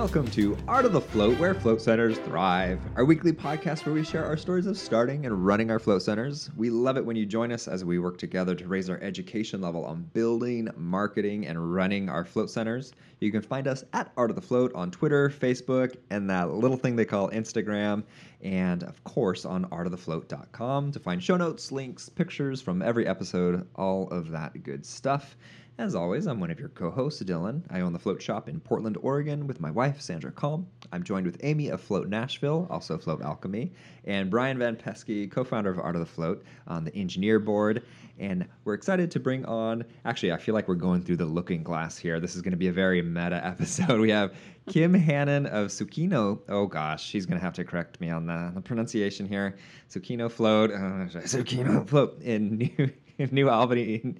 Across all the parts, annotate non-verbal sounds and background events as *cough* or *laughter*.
Welcome to Art of the Float, where float centers thrive. Our weekly podcast where we share our stories of starting and running our float centers. We love it when you join us as we work together to raise our education level on building, marketing, and running our float centers. You can find us at Art of the Float on Twitter, Facebook, and that little thing they call Instagram, and of course on artofthefloat.com to find show notes, links, pictures from every episode, all of that good stuff. As always, I'm one of your co hosts, Dylan. I own the float shop in Portland, Oregon with my wife, Sandra Kalm. I'm joined with Amy of Float Nashville, also Float Alchemy, and Brian Van Pesky, co founder of Art of the Float, on the engineer board. And we're excited to bring on, actually, I feel like we're going through the looking glass here. This is going to be a very meta *laughs* episode. We have Kim Hannon of Sukino. Oh gosh, she's going to have to correct me on the, the pronunciation here. Sukino Float, uh, Tsukino Float in New, *laughs* in New Albany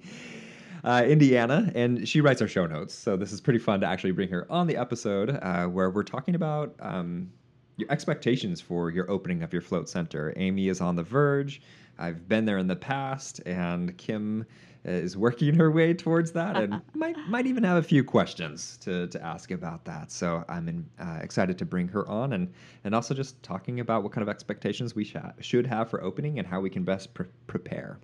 uh, Indiana, and she writes our show notes. So this is pretty fun to actually bring her on the episode uh, where we're talking about um, your expectations for your opening of your float center. Amy is on the verge. I've been there in the past, and Kim is working her way towards that, and *laughs* might might even have a few questions to, to ask about that. So I'm in, uh, excited to bring her on, and and also just talking about what kind of expectations we sh- should have for opening and how we can best pre- prepare.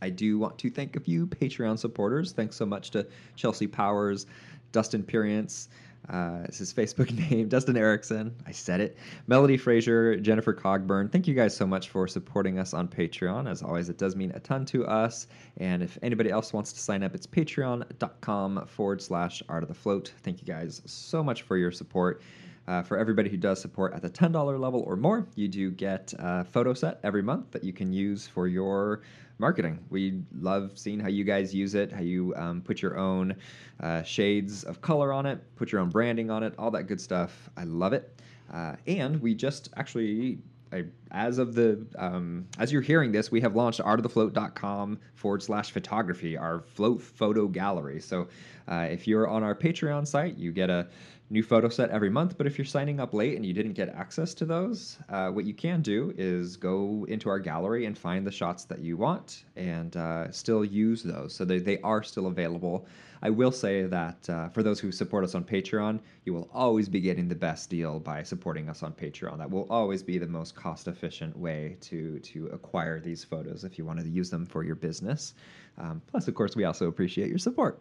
I do want to thank a few Patreon supporters. Thanks so much to Chelsea Powers, Dustin Purience, uh, his Facebook *laughs* name, Dustin Erickson. I said it. Melody Frazier, Jennifer Cogburn. Thank you guys so much for supporting us on Patreon. As always, it does mean a ton to us. And if anybody else wants to sign up, it's patreon.com forward slash art of the float. Thank you guys so much for your support. Uh, for everybody who does support at the $10 level or more, you do get a photo set every month that you can use for your marketing. We love seeing how you guys use it, how you um, put your own uh, shades of color on it, put your own branding on it, all that good stuff. I love it. Uh, and we just actually I, as of the um, as you're hearing this, we have launched artofthefloat.com forward slash photography, our float photo gallery. So uh, if you're on our Patreon site, you get a new photo set every month. But if you're signing up late and you didn't get access to those, uh, what you can do is go into our gallery and find the shots that you want and uh, still use those. So they, they are still available. I will say that uh, for those who support us on Patreon, you will always be getting the best deal by supporting us on Patreon. That will always be the most cost efficient way to, to acquire these photos if you wanted to use them for your business. Um, plus, of course, we also appreciate your support.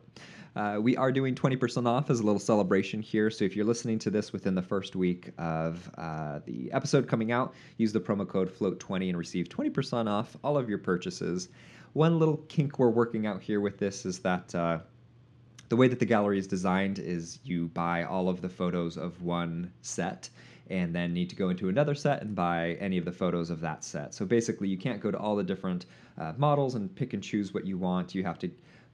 Uh, we are doing 20% off as a little celebration here. So if you're listening to this within the first week of uh, the episode coming out, use the promo code FLOAT20 and receive 20% off all of your purchases. One little kink we're working out here with this is that uh, the way that the gallery is designed is you buy all of the photos of one set and then need to go into another set and buy any of the photos of that set. So basically, you can't go to all the different uh, models and pick and choose what you want. You have to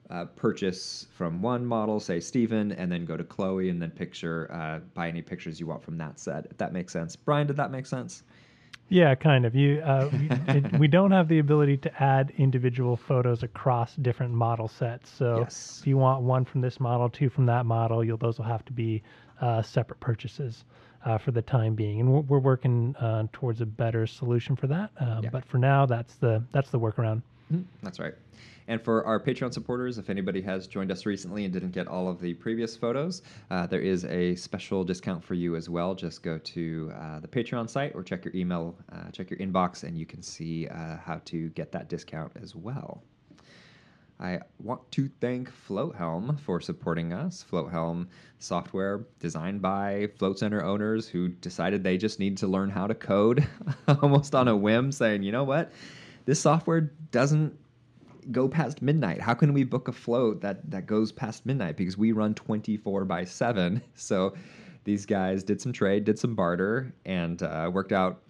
uh, purchase from one model, say Stephen, and then go to Chloe and then picture uh, buy any pictures you want from that set. If that makes sense, Brian, did that make sense? Yeah, kind of. You, uh, we, *laughs* it, we, don't have the ability to add individual photos across different model sets. So yes. if you want one from this model, two from that model, you'll those will have to be uh, separate purchases uh, for the time being, and we're, we're working uh, towards a better solution for that. Um, yeah. But for now, that's the that's the workaround. Mm-hmm. That's right. And for our Patreon supporters, if anybody has joined us recently and didn't get all of the previous photos, uh, there is a special discount for you as well. Just go to uh, the Patreon site or check your email, uh, check your inbox, and you can see uh, how to get that discount as well. I want to thank Floathelm for supporting us. Floathelm software designed by Float Center owners who decided they just need to learn how to code *laughs* almost on a whim, saying, you know what? This software doesn't go past midnight. How can we book a float that that goes past midnight? Because we run 24 by 7. *laughs* So these guys did some trade, did some barter, and uh, worked out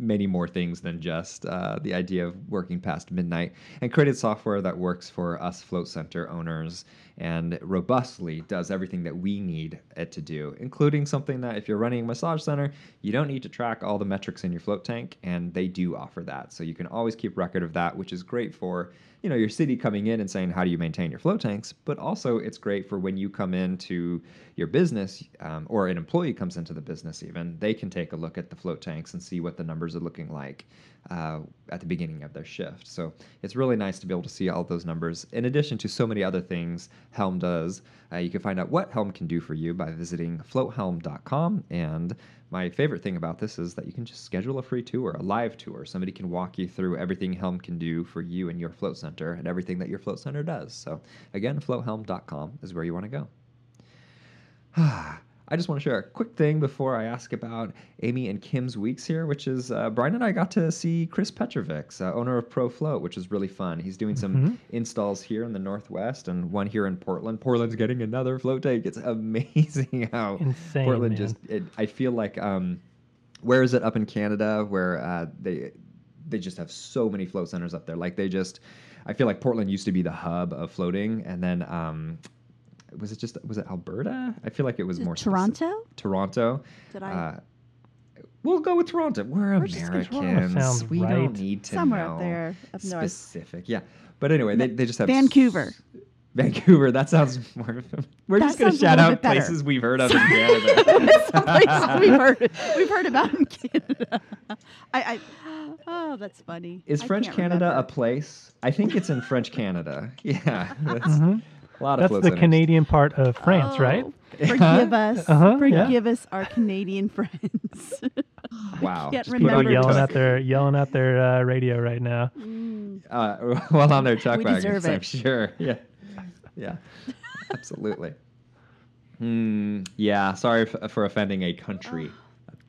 many more things than just uh, the idea of working past midnight and created software that works for us float center owners and robustly does everything that we need it to do including something that if you're running a massage center you don't need to track all the metrics in your float tank and they do offer that. So you can always keep record of that which is great for you know your city coming in and saying how do you maintain your float tanks? But also it's great for when you come into your business um, or an employee comes into the business even they can take a look at the float tanks and see what the numbers numbers are looking like uh, at the beginning of their shift. So it's really nice to be able to see all those numbers. In addition to so many other things Helm does, uh, you can find out what Helm can do for you by visiting floathelm.com. And my favorite thing about this is that you can just schedule a free tour, a live tour. Somebody can walk you through everything Helm can do for you and your float center and everything that your float center does. So again, floathelm.com is where you want to go. *sighs* I just want to share a quick thing before I ask about Amy and Kim's weeks here, which is uh, Brian and I got to see Chris Petrovics, uh, owner of Pro Float, which is really fun. He's doing some mm-hmm. installs here in the Northwest and one here in Portland. Portland's getting another float tank. It's *laughs* amazing how Insane, Portland man. just. It, I feel like um, where is it up in Canada where uh, they they just have so many float centers up there. Like they just. I feel like Portland used to be the hub of floating, and then um, was it just was it Alberta? I feel like it was more Toronto. Specific. Toronto. Did I? Uh, we'll go with Toronto. We're, We're Americans. We right. don't need to somewhere know up there up north. specific. Yeah, but anyway, they, they just have Vancouver. S- Vancouver. That sounds more. We're That just going to shout out places we've heard of in Canada. *laughs* Some places we've heard we've heard about in Canada. I, I oh, that's funny. Is I French can't Canada a place? I think it's in French Canada. *laughs* Yeah, that's Mhm. A lot of That's float the centers. Canadian part of France, right? Oh, Forgive us. Uh-huh, Forgive us, our Canadian *laughs* friends. *laughs* Wow, can't People remember. yelling at their yelling at their uh, radio right now. Mm. uh, *laughs* well on their chuck We wagons, deserve I'm sure. Yeah, yeah, absolutely. Hmm. yeah, sorry f- for offending a country.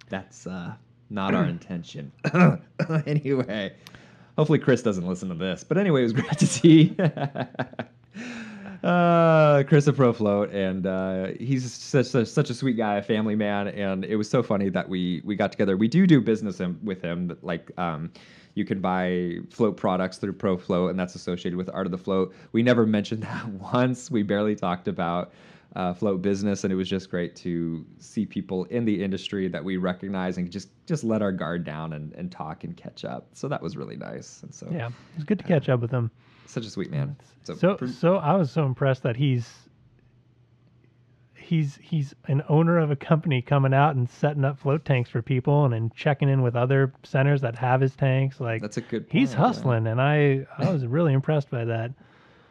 That's uh, not our intention. *coughs* *coughs* anyway, hopefully Chris doesn't listen to this. But anyway, it was great to see. Uh, Chris of Pro Float, and uh, he's such a, such a sweet guy, a family man, and it was so funny that we we got together. We do do business in, with him, like um, you can buy float products through Pro Float, and that's associated with Art of the Float. We never mentioned *laughs* that once. We barely talked about uh, float business, and it was just great to see people in the industry that we recognize and just just let our guard down and, and talk and catch up. So that was really nice. And so Yeah, it was good to catch up with him. Such a sweet man. So, So, for- so I was so impressed that he's he's he's an owner of a company coming out and setting up float tanks for people and then checking in with other centers that have his tanks. Like that's a good. he's point, yeah. hustling, and I I was really impressed by that.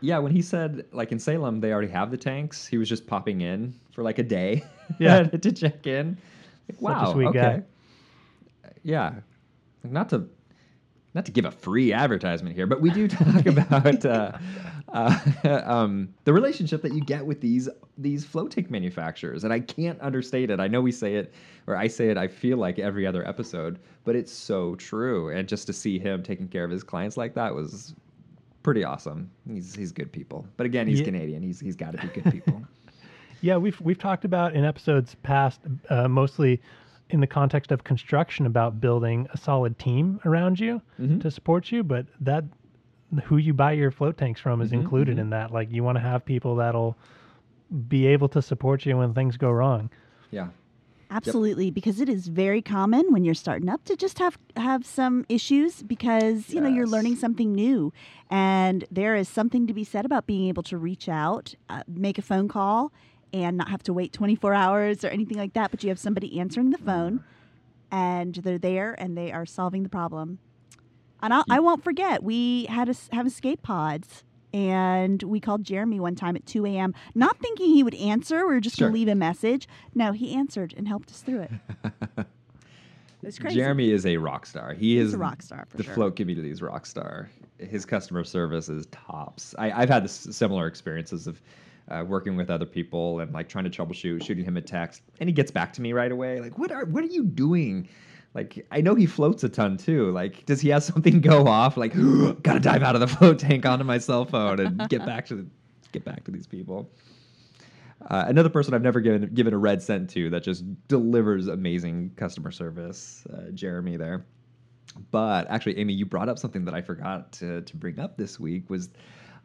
Yeah, when he said like in Salem they already have the tanks, he was just popping in for like a day, *laughs* Yeah. *laughs* to check in. Like, Such a wow, sweet okay. guy. Yeah, Like, not to not to give a free advertisement here, but we do talk *laughs* about uh, uh, *laughs* um, the relationship that you get with these these tank manufacturers, and I can't understate it. I know we say it, or I say it. I feel like every other episode, but it's so true. And just to see him taking care of his clients like that was pretty awesome. He's he's good people, but again, he's Yeah. Canadian. He's he's got to be good people. *laughs* Yeah, we've we've talked about in episodes past, uh, mostly in the context of construction, about building a solid team around you Mhm. to support you. But that who you buy your float tanks from is Mhm, included mhm. in that. Like you want to have people that'll be able to support you when things go wrong. yeah. Absolutely, because it is very common when you're starting up to just have have some issues because you know you're learning something new, and there is something to be said about being able to reach out, uh, make a phone call, and not have to wait 24 hours or anything like that. But you have somebody answering the phone, and they're there and they are solving the problem. And I'll, I mm. won't forget, we had a, have escape pods. And we called Jeremy one time at 2 a.m., not thinking he would answer. We were just Sure. going to leave a message. No, he answered and helped us through it. *laughs* It's crazy. Jeremy is a rock star. He He's is a rock star for the sure. float community's rock star. His customer service is tops. I, I've had this similar experiences of uh, working with other people and like trying to troubleshoot, shooting him a text, and he gets back to me right away. Like, what are what are you doing? Like, I know he floats a ton too. Like, does he have something go off? Like, *gasps* gotta dive out of the *laughs* float tank onto my cell phone and get back to the, get back to these people. Uh, another person I've never given given a red cent to that just delivers amazing customer service, uh, Jeremy there. But actually, Amy, you brought up something that I forgot to, to bring up this week was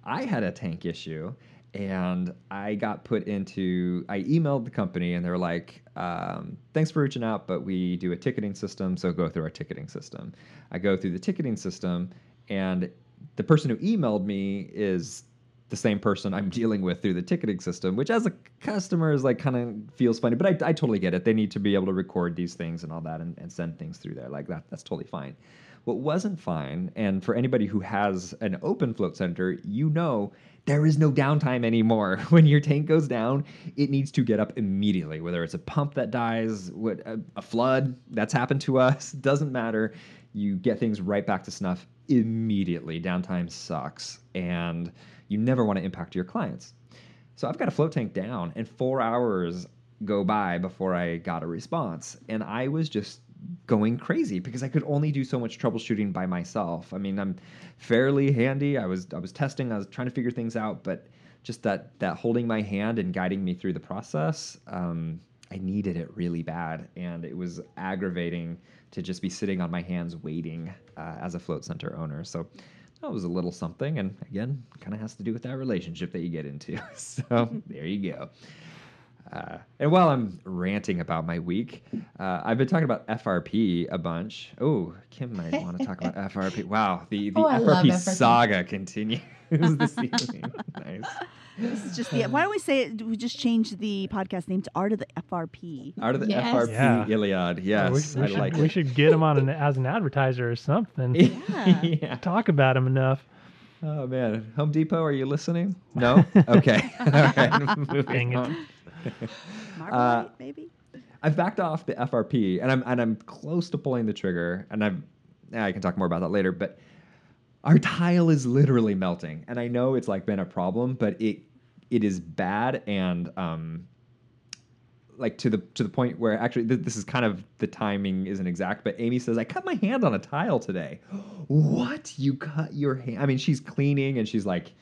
I had a tank issue and I got put into I emailed the company and they were like, um, thanks for reaching out, but we do a ticketing system, so go through our ticketing system. I go through the ticketing system and the person who emailed me is the the same person I'm dealing with through the ticketing system, which as a customer is like kind of feels funny, but I, I totally get it. They need to be able to record these things and all that and, and send things through there. Like that, that's totally fine. What wasn't fine, and for anybody who has an open float center, you know there is no downtime anymore. *laughs* When your tank goes down, it needs to get up immediately. Whether it's a pump that dies, a flood that's happened to us, *laughs* doesn't matter. You get things right back to snuff immediately. Downtime sucks, and you never want to impact your clients. So I've got a float tank down, and four hours go by before I got a response, and I was just going crazy because I could only do so much troubleshooting by myself. I mean, I'm fairly handy. I was I was testing. I was trying to figure things out, but just that that holding my hand and guiding me through the process, um, I needed it really bad, and it was aggravating to just be sitting on my hands waiting uh, as a float center owner. So that was a little something, and again, kind of has to do with that relationship that you get into. *laughs* so *laughs* there you go. Uh, and while I'm ranting about my week, uh, I've been talking about FRP a bunch. Oh, Kim might *laughs* want to talk about FRP. Wow, the, the Oh, FRP, FRP. saga continues *laughs* this evening. *laughs* nice. This is just the. Why don't we say it? We just change the podcast name to Art of the FRP. Art of the Yes. FRP Yeah. Iliad. Yes, we, we I should, like we should get him on an, as an advertiser or something. Yeah. yeah. Talk about him enough. Oh man, Home Depot, are you listening? No. Okay. All right. Moving Dang it. on. Marmalade, *laughs* Uh, maybe. I've backed off the FRP, and I'm and I'm close to pulling the trigger, and yeah, I can talk more about that later, but our tile is literally melting, and I know it's like been a problem, but it it is bad and um like to the to the point where actually th- this is kind of the timing isn't exact, but Amy says I cut my hand on a tile today. *gasps* what you cut your hand? I mean, she's cleaning and she's like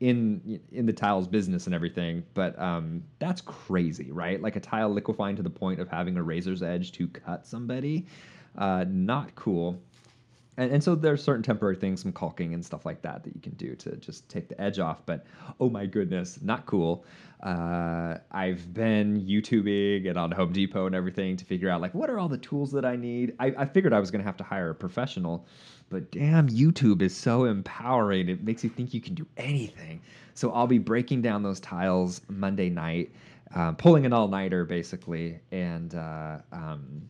in in the tiles business and everything, but um, that's crazy, right? Like a tile liquefying to the point of having a razor's edge to cut somebody, uh, not cool. And, and so there's certain temporary things, some caulking and stuff like that that you can do to just take the edge off. But oh my goodness, not cool. Uh, I've been YouTubing and on Home Depot and everything to figure out like what are all the tools that I need. I, I figured I was going to have to hire a professional, but damn, YouTube is so empowering. It makes you think you can do anything. So I'll be breaking down those tiles Monday night, um, pulling an all nighter basically, and uh, um,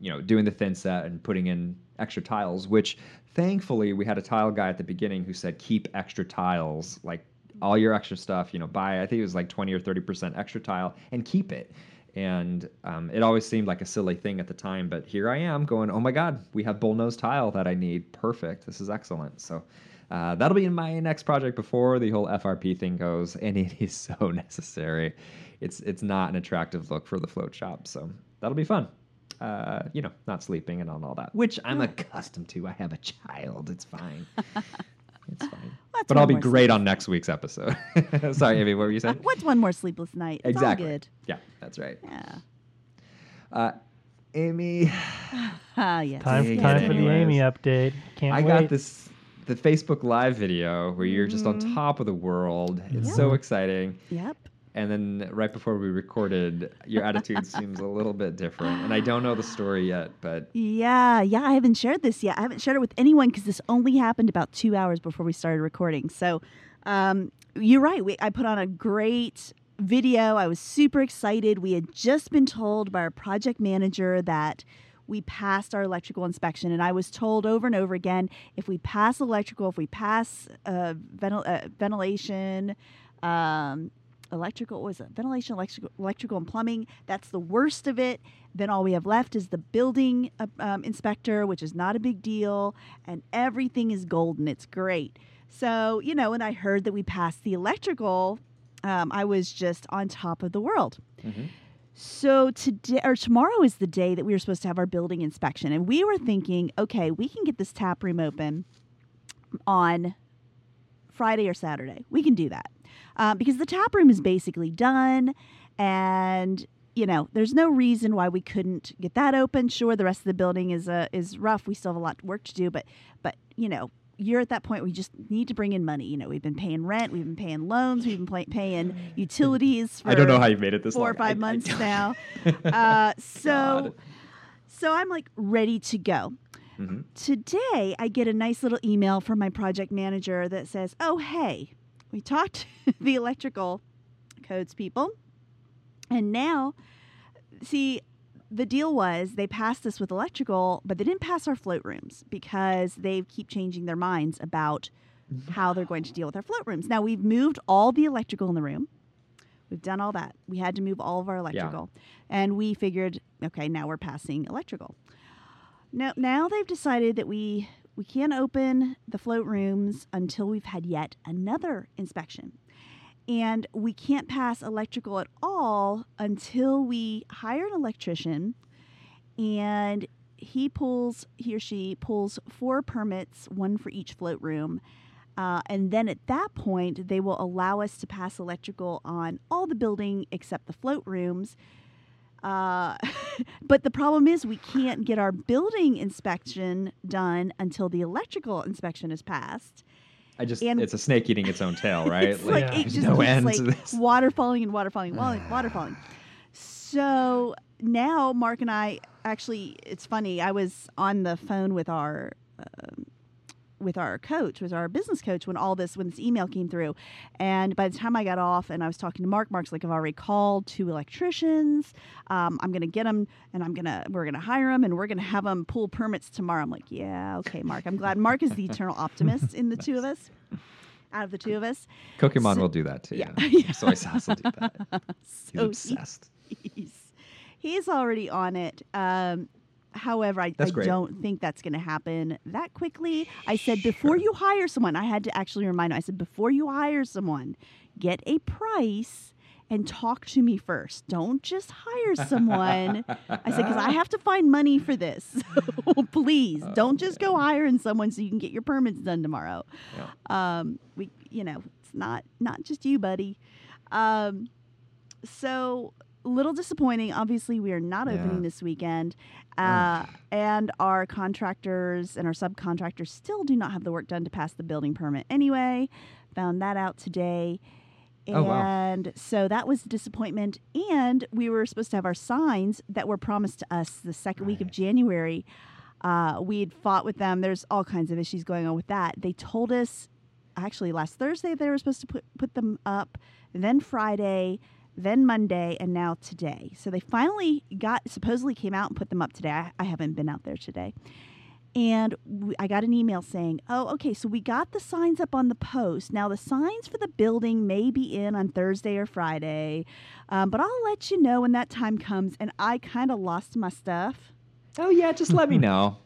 you know, doing the thin set and putting in extra tiles, which thankfully we had a tile guy at the beginning who said keep extra tiles, like all your extra stuff, you know, buy I think it was like 20 or 30% extra tile and keep it. And um, it always seemed like a silly thing at the time, but here I am going, oh my God, we have bullnose tile that I need. Perfect. This is excellent. So uh, that'll be in my next project before the whole FRP thing goes, and *laughs* it is so necessary. It's it's not an attractive look for the float shop, so that'll be fun uh, you know, not sleeping and on all that, which I'm accustomed to. I have a child. It's fine. *laughs* it's fine. That's but I'll be more great on next week's episode. *laughs* Sorry, Amy, what were you saying? What's one more sleepless night? It's exactly. all good. Yeah, that's right. Yeah. Uh, Amy, *sighs* Ah, yes. Time, Dang time for the. Amy update. Can't I wait. got this the Facebook Live video where you're just on Mhm. top of the world. It's Yeah. so exciting. Yep. And then right before we recorded, your attitude seems a little bit different. And I don't know the story yet, but Yeah, yeah. I haven't shared this yet. I haven't shared it with anyone because this only happened about two hours before we started recording. So, um, you're right. We, I put on a great video. I was super excited. We had just been told by our project manager that we passed our electrical inspection, and I was told over and over again if we pass electrical, if we pass uh, ventil- uh, ventilation. Um, electrical was it? Ventilation electrical electrical and plumbing. That's the worst of it. Then all we have left is the building uh, um, inspector which is not a big deal and everything is golden. It's great. So you know when i heard that we passed the electrical um, i was just on top of the world. Mhm. so today or tomorrow is the day that we were supposed to have our building inspection and we were thinking okay we can get this tap room open on friday or saturday. We can do that um, because the tap room is basically done and you know there's no reason why we couldn't get that open sure the rest of the building is uh, is rough we still have a lot of work to do but but you know you're at that point you just need to bring in money you know we've been paying rent we've been paying loans we've been pay- paying utilities for I don't know how you made it this four long. or five I- I months don't- now *laughs* uh, so God. so i'm like ready to go Mhm. today I get a nice little email from my project manager that says, "Oh, hey, we talked *laughs* to the electrical codes people, and now, see, the deal was they passed us with electrical, but they didn't pass our float rooms because they keep changing their minds about how they're going to deal with our float rooms. Now we've moved all the electrical in the room. We've done all that. We had to move all of our electrical. Yeah. And we figured, okay, now we're passing electrical. Now now they've decided that we we can't open the float rooms until we've had yet another inspection. And we can't pass electrical at all until we hire an electrician and he pulls, he or she pulls four permits, one for each float room. Uh, and then at that point, they will allow us to pass electrical on all the building except the float rooms. Uh, *laughs* but the problem is, we can't get our building inspection done until the electrical inspection is passed. I just and it's a snake eating its own tail, *laughs* right? it's like, like yeah. it just no end like water falling and water falling, water falling. So now Mark and I actually, it's funny. I was on the phone with our. Uh, with our coach, with our business coach, when all this when this email came through, and by the time I got off and I was talking to Mark, Mark's like, I've already called two electricians. Um, I'm gonna get them, and I'm gonna we're gonna hire them, and we're gonna have them pull permits tomorrow. I'm like, yeah, okay, Mark. I'm glad Mark is the eternal *laughs* optimist in the two of us. Out of the two of us, Pokemon so, will do that too. Yeah, yeah. *laughs* soy sauce will do that. *laughs* He's so obsessed. He's he's already on it. Um, However, I, I don't think that's going to happen that quickly. I said before you hire someone, I had to actually remind him. I said before you hire someone, get a price and talk to me first. Don't just hire someone. I said because I have to find money for this. *laughs* So please oh, don't just go hiring someone so you can get your permits done tomorrow. Yeah. Um, we, you know, it's not not just you, buddy. Um, so little disappointing. Obviously, we are not yeah. opening this weekend, uh, and our contractors and our subcontractors still do not have the work done to pass the building permit. Anyway, found that out today. And oh, wow. so that was a disappointment. And we were supposed to have our signs that were promised to us the second right. week of January. Uh, we had fought with them. There's all kinds of issues going on with that. They told us actually last Thursday they were supposed to put, put them up. Then Friday, then Monday, and now today. So they finally got, supposedly came out and put them up today. I, I haven't been out there today. And we, I got an email saying, oh, okay, so we got the signs up on the post. Now, the signs for the building may be in on Thursday or Friday, um, but I'll let you know when that time comes. And I kind of lost my stuff. Oh, yeah, just let me *laughs* know.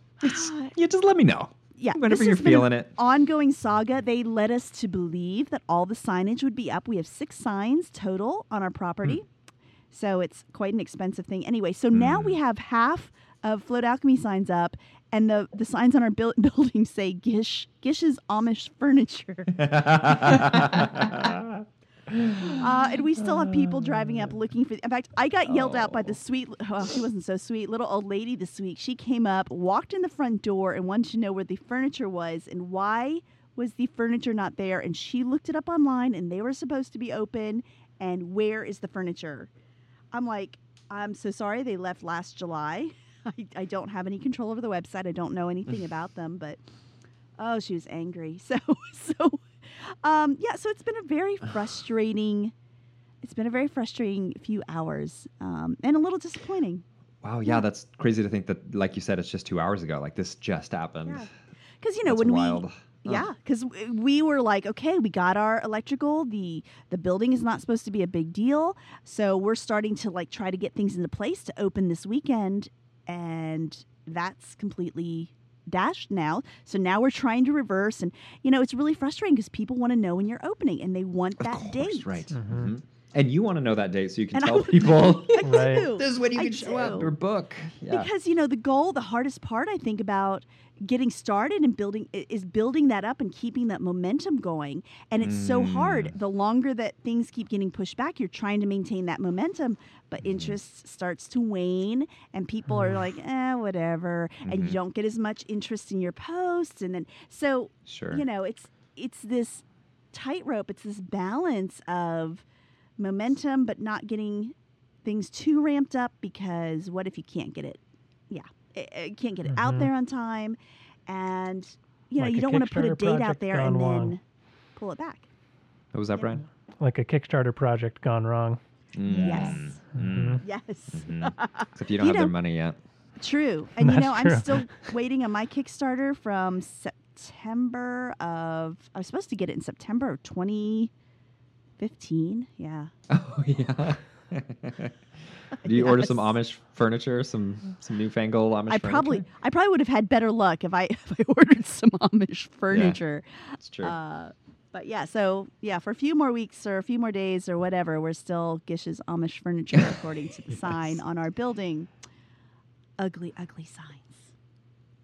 yeah, just let me know yeah, whenever you're feeling it. Ongoing saga. They led us to believe that all the signage would be up. We have six signs total on our property, mm. so it's quite an expensive thing. Anyway, so mm. now we have half of Float Alchemy signs up, and the the signs on our bu- *laughs* building say Gish Gish's Amish Furniture. *laughs* *laughs* Uh, and we still have people driving up looking for. In fact, I got yelled oh. out by the oh. sweet. Oh, she wasn't so sweet. Little old lady this week. She came up, walked in the front door, and wanted to know where the furniture was and why was the furniture not there. And she looked it up online, and they were supposed to be open. And where is the furniture? I'm like, I'm so sorry. They left last July. *laughs* I, I don't have any control over the website. I don't know anything *laughs* about them, but oh, she was angry. *laughs* So so um, yeah, so it's been a very *sighs* frustrating. It's been a very frustrating few hours um, and a little disappointing. Wow, yeah, yeah, that's crazy to think that, like you said, it's just two hours ago. Like this just happened. Because yeah. you know that's when wild. we. Yeah, because we were like, okay, we got our electrical. the The building is not supposed to be a big deal, so we're starting to like try to get things into place to open this weekend, and that's completely dashed now. So now we're trying to reverse. And, you know, it's really frustrating because people want to know when you're opening and they want that course, date. Right. Mm-hmm. mm-hmm. And you want to know that date so you can and tell people *laughs* *laughs* right. this is when you can show up or book. Yeah. Because, you know, the goal, the hardest part I think about getting started and building is building that up and keeping that momentum going and it's mm. so hard mm. the longer that things keep getting pushed back you're trying to maintain that momentum but mm. interest starts to wane and people are like eh whatever mm-hmm. and you mm-hmm. don't get as much interest in your posts and then so sure. you know it's it's this tightrope it's this balance of momentum but not getting things too ramped up because what if you can't get it yeah it, it can't get it mm-hmm. out there on time, and you know like you don't want to put a date out there and then pull it back. What was that, Brian? Like a Kickstarter project gone wrong. Mm. Yes. Mm. Yes. Mhm. *laughs* Except you don't You have their money yet. True. And you know, true. I'm still *laughs* waiting on my Kickstarter from September of I was supposed to get it in September of 2015. Yeah. Oh *laughs* yeah. Do you order some Amish furniture, some some newfangled Amish I furniture? probably I probably would have had better luck if I *laughs* if I ordered some Amish furniture. That's true. Uh, but yeah, so yeah, for a few more weeks or a few more days or whatever, we're still Gish's Amish furniture according to the *laughs* sign on our building. Ugly, ugly signs.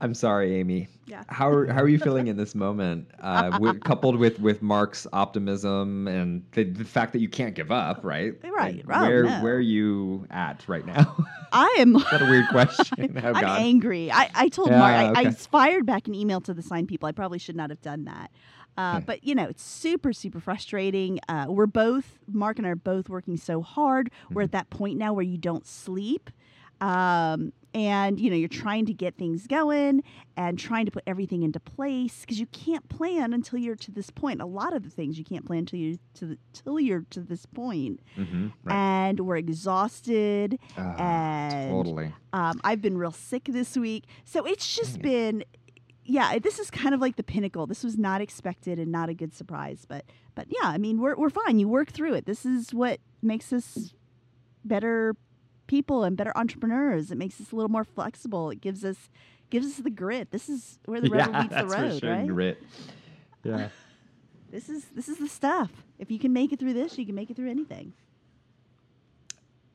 I'm sorry, Amy. Yeah. How are, how are you feeling in this moment? Uh, wi- coupled with with Mark's optimism and the, the fact that you can't give up, right? Right. Like, Oh, where no. where are you at right now? I am *laughs* Is that a weird question? *laughs* Oh, I'm angry. I, I told Yeah, Mark, I, I fired back an email to the sign people. I probably should not have done that. Uh, Hmm. but, you know, it's super, super frustrating. Uh, we're both, Mark and I are both working so hard. We're Mm-hmm. at that point now where you don't sleep. Um, and, you know, you're trying to get things going and trying to put everything into place because you can't plan until you're to this point. A lot of the things you can't plan until you to the, till you're to this point. Mhm, right. And we're exhausted. Ah, and totally. Um, I've been real sick this week. So it's just Dang it. been, yeah, this is kind of like the pinnacle. This was not expected and not a good surprise. But, but yeah, I mean, we're, we're fine. You work through it. This is what makes us better people and better entrepreneurs. It makes us a little more flexible. It gives us, gives us the grit. This is where the *laughs* rubber meets the road, sure. right? Grit. Yeah. *laughs* This is, this is the stuff. If you can make it through this, you can make it through anything.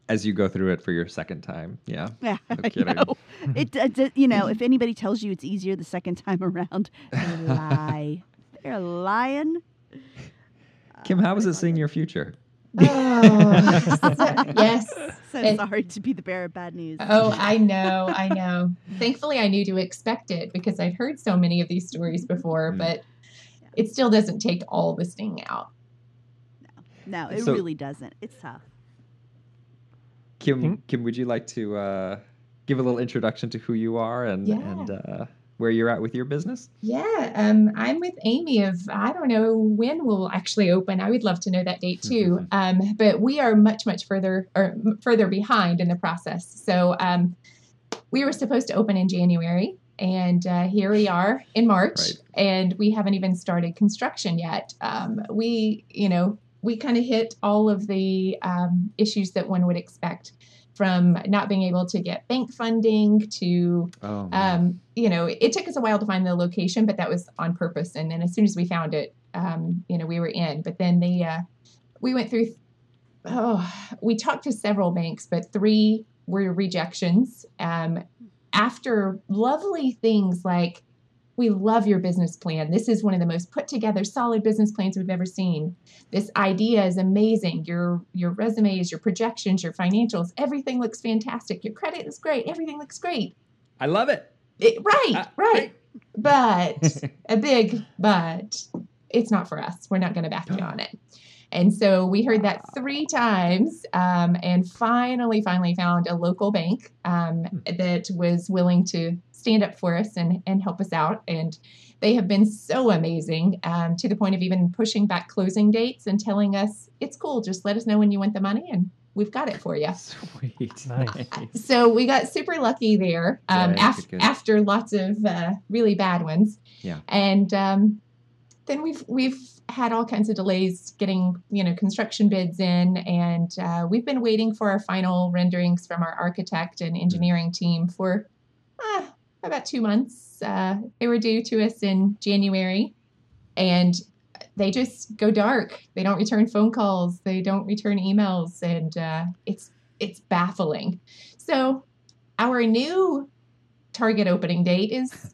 As you go through it for your second time. Yeah. *laughs* Yeah, kidding. know. It, uh, it, it- you know, if anybody tells you it's easier the second time around, they lie. They're lying. Kim, how is it seeing your future? Oh, *laughs* yes. So It- sorry to be the bearer of bad news. Oh, I know, I know. Thankfully, I knew to expect it because I'd heard so many of these stories before, Mm. but it still doesn't take all the sting out. no, no it So- really doesn't. It's tough. Kim, Mm. Kim, would you like to uh, give a little introduction to who you are and Yeah. and uh, where you're at with your business? Yeah, um, I'm with Amy of I don't know when we'll actually open. I would love to know that date too. *laughs* Um, but we are much much further or further behind in the process. So um, we were supposed to open in January, and uh, here we are in March, Right. and we haven't even started construction yet. Um, we you know we kind of hit all of the um, issues that one would expect. From not being able to get bank funding to Oh, um, you know, it took us a while to find the location, but that was on purpose. And then as soon as we found it, um, you know, we were in. But then the uh, we went through. Oh, we talked to several banks, but three were rejections. Um, after lovely things like, "We love your business plan. This is one of the most put together, solid business plans we've ever seen. This idea is amazing. Your your resumes, your projections, your financials, everything looks fantastic. Your credit is great. Everything looks great." I love it. It, right, Ah, right. But *laughs* a big but, it's not for us. We're not going to back you on it. And so we heard that three times um, and finally, finally found a local bank um, that was willing to stand up for us and, and help us out. And they have been so amazing um, to the point of even pushing back closing dates and telling us, it's cool, just let us know when you want the money and we've got it for you. Sweet. Nice. So we got super lucky there um, Good, af- good, good. after lots of uh, really bad ones. Yeah. And um, then we've we've had all kinds of delays getting you know construction bids in, and uh, we've been waiting for our final renderings from our architect and engineering team for uh, about two months. Uh, they were due to us in January, and they just go dark. They don't return phone calls. They don't return emails, and uh, it's it's baffling. So our new target opening date is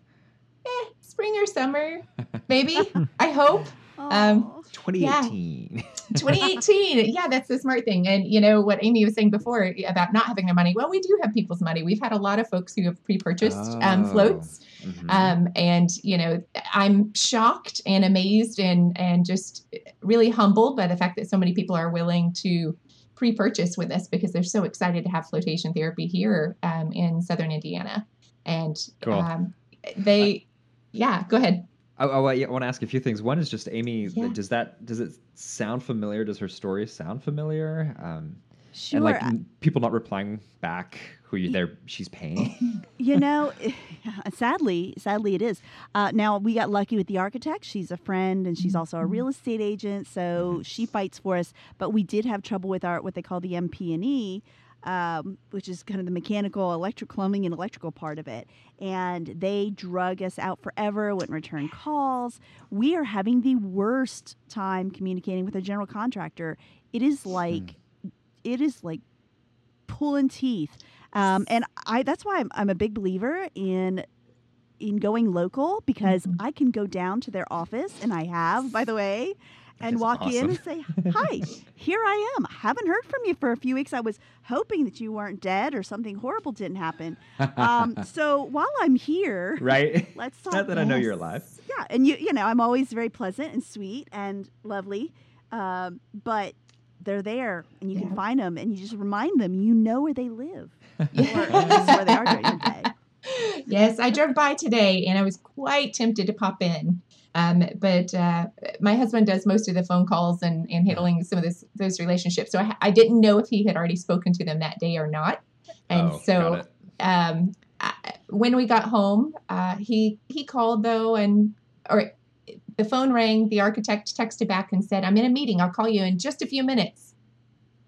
spring or summer, *laughs* maybe. I hope Um, Aw. 2018. 2018. *laughs* yeah, that's the smart thing. And you know what Amy was saying before about not having their money. Well, we do have people's money. We've had a lot of folks who have pre-purchased um, Oh. floats. Mhm. Um, and you know, I'm shocked and amazed and and just really humbled by the fact that so many people are willing to pre-purchase with us because they're so excited to have flotation therapy here um, in Southern Indiana. And Cool. um, they, yeah, go ahead. I, I, I want to ask a few things. One is just Amy. Yeah. Does that does it sound familiar? Does her story sound familiar? Um, Sure. And like n- people not replying back who you there she's paying. *laughs* you know, *laughs* sadly, sadly it is. Uh, now we got lucky with the architect. She's a friend and she's also a real estate agent, so she fights for us. But we did have trouble with our what they call the MP&E. Um, which is kind of the mechanical, electric plumbing, and electrical part of it. And they drug us out forever, wouldn't return calls. We are having the worst time communicating with a general contractor. It is like, it is like pulling teeth. Um, and I that's why I'm, I'm a big believer in in going local because I can go down to their office and I have, by the way, and That's walk in and say, "Hi, here I am. Haven't heard from you for a few weeks. I was hoping that you weren't dead or something horrible didn't happen. Um, *laughs* so while I'm here, right? *laughs* let's talk. Not that I know you're alive. Yeah, and you you know I'm always very pleasant and sweet and lovely, um, but they're there and you Yeah. can find them and you just remind them you know where they live *laughs* or Yeah. where they are during the day. yes, I drove by today and I was quite tempted to pop in. Um, but uh, my husband does most of the phone calls and, and handling some of this, those relationships. So I, I didn't know if he had already spoken to them that day or not. And Oh, so um, I, when we got home, uh, he he called though, and or the phone rang. The architect texted back and said, "I'm in a meeting. I'll call you in just a few minutes."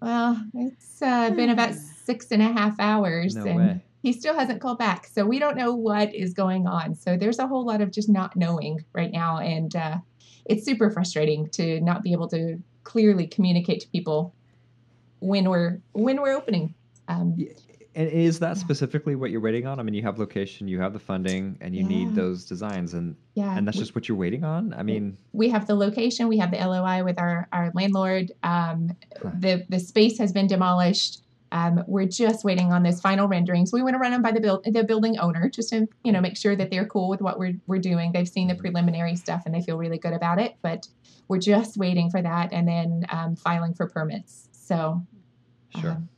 Well, it's uh, been about *sighs* six and a half hours, No and way. He still hasn't called back. So we don't know what is going on. So there's a whole lot of just not knowing right now, and uh, it's super frustrating to not be able to clearly communicate to people when we're when we're opening. Um, And is that specifically what you're waiting on? I mean, you have location, you have the funding, and you need those designs, and yeah, and that's just what you're waiting on. I mean, we have the location, we have the LOI with our, our landlord. Um, Huh. the the space has been demolished. Um, we're just waiting on those final renderings. We want to run them by the build the building owner just to you know make sure that they're cool with what we're we're doing. They've seen the preliminary stuff and they feel really good about it. But we're just waiting for that and then um, filing for permits. So sure. um,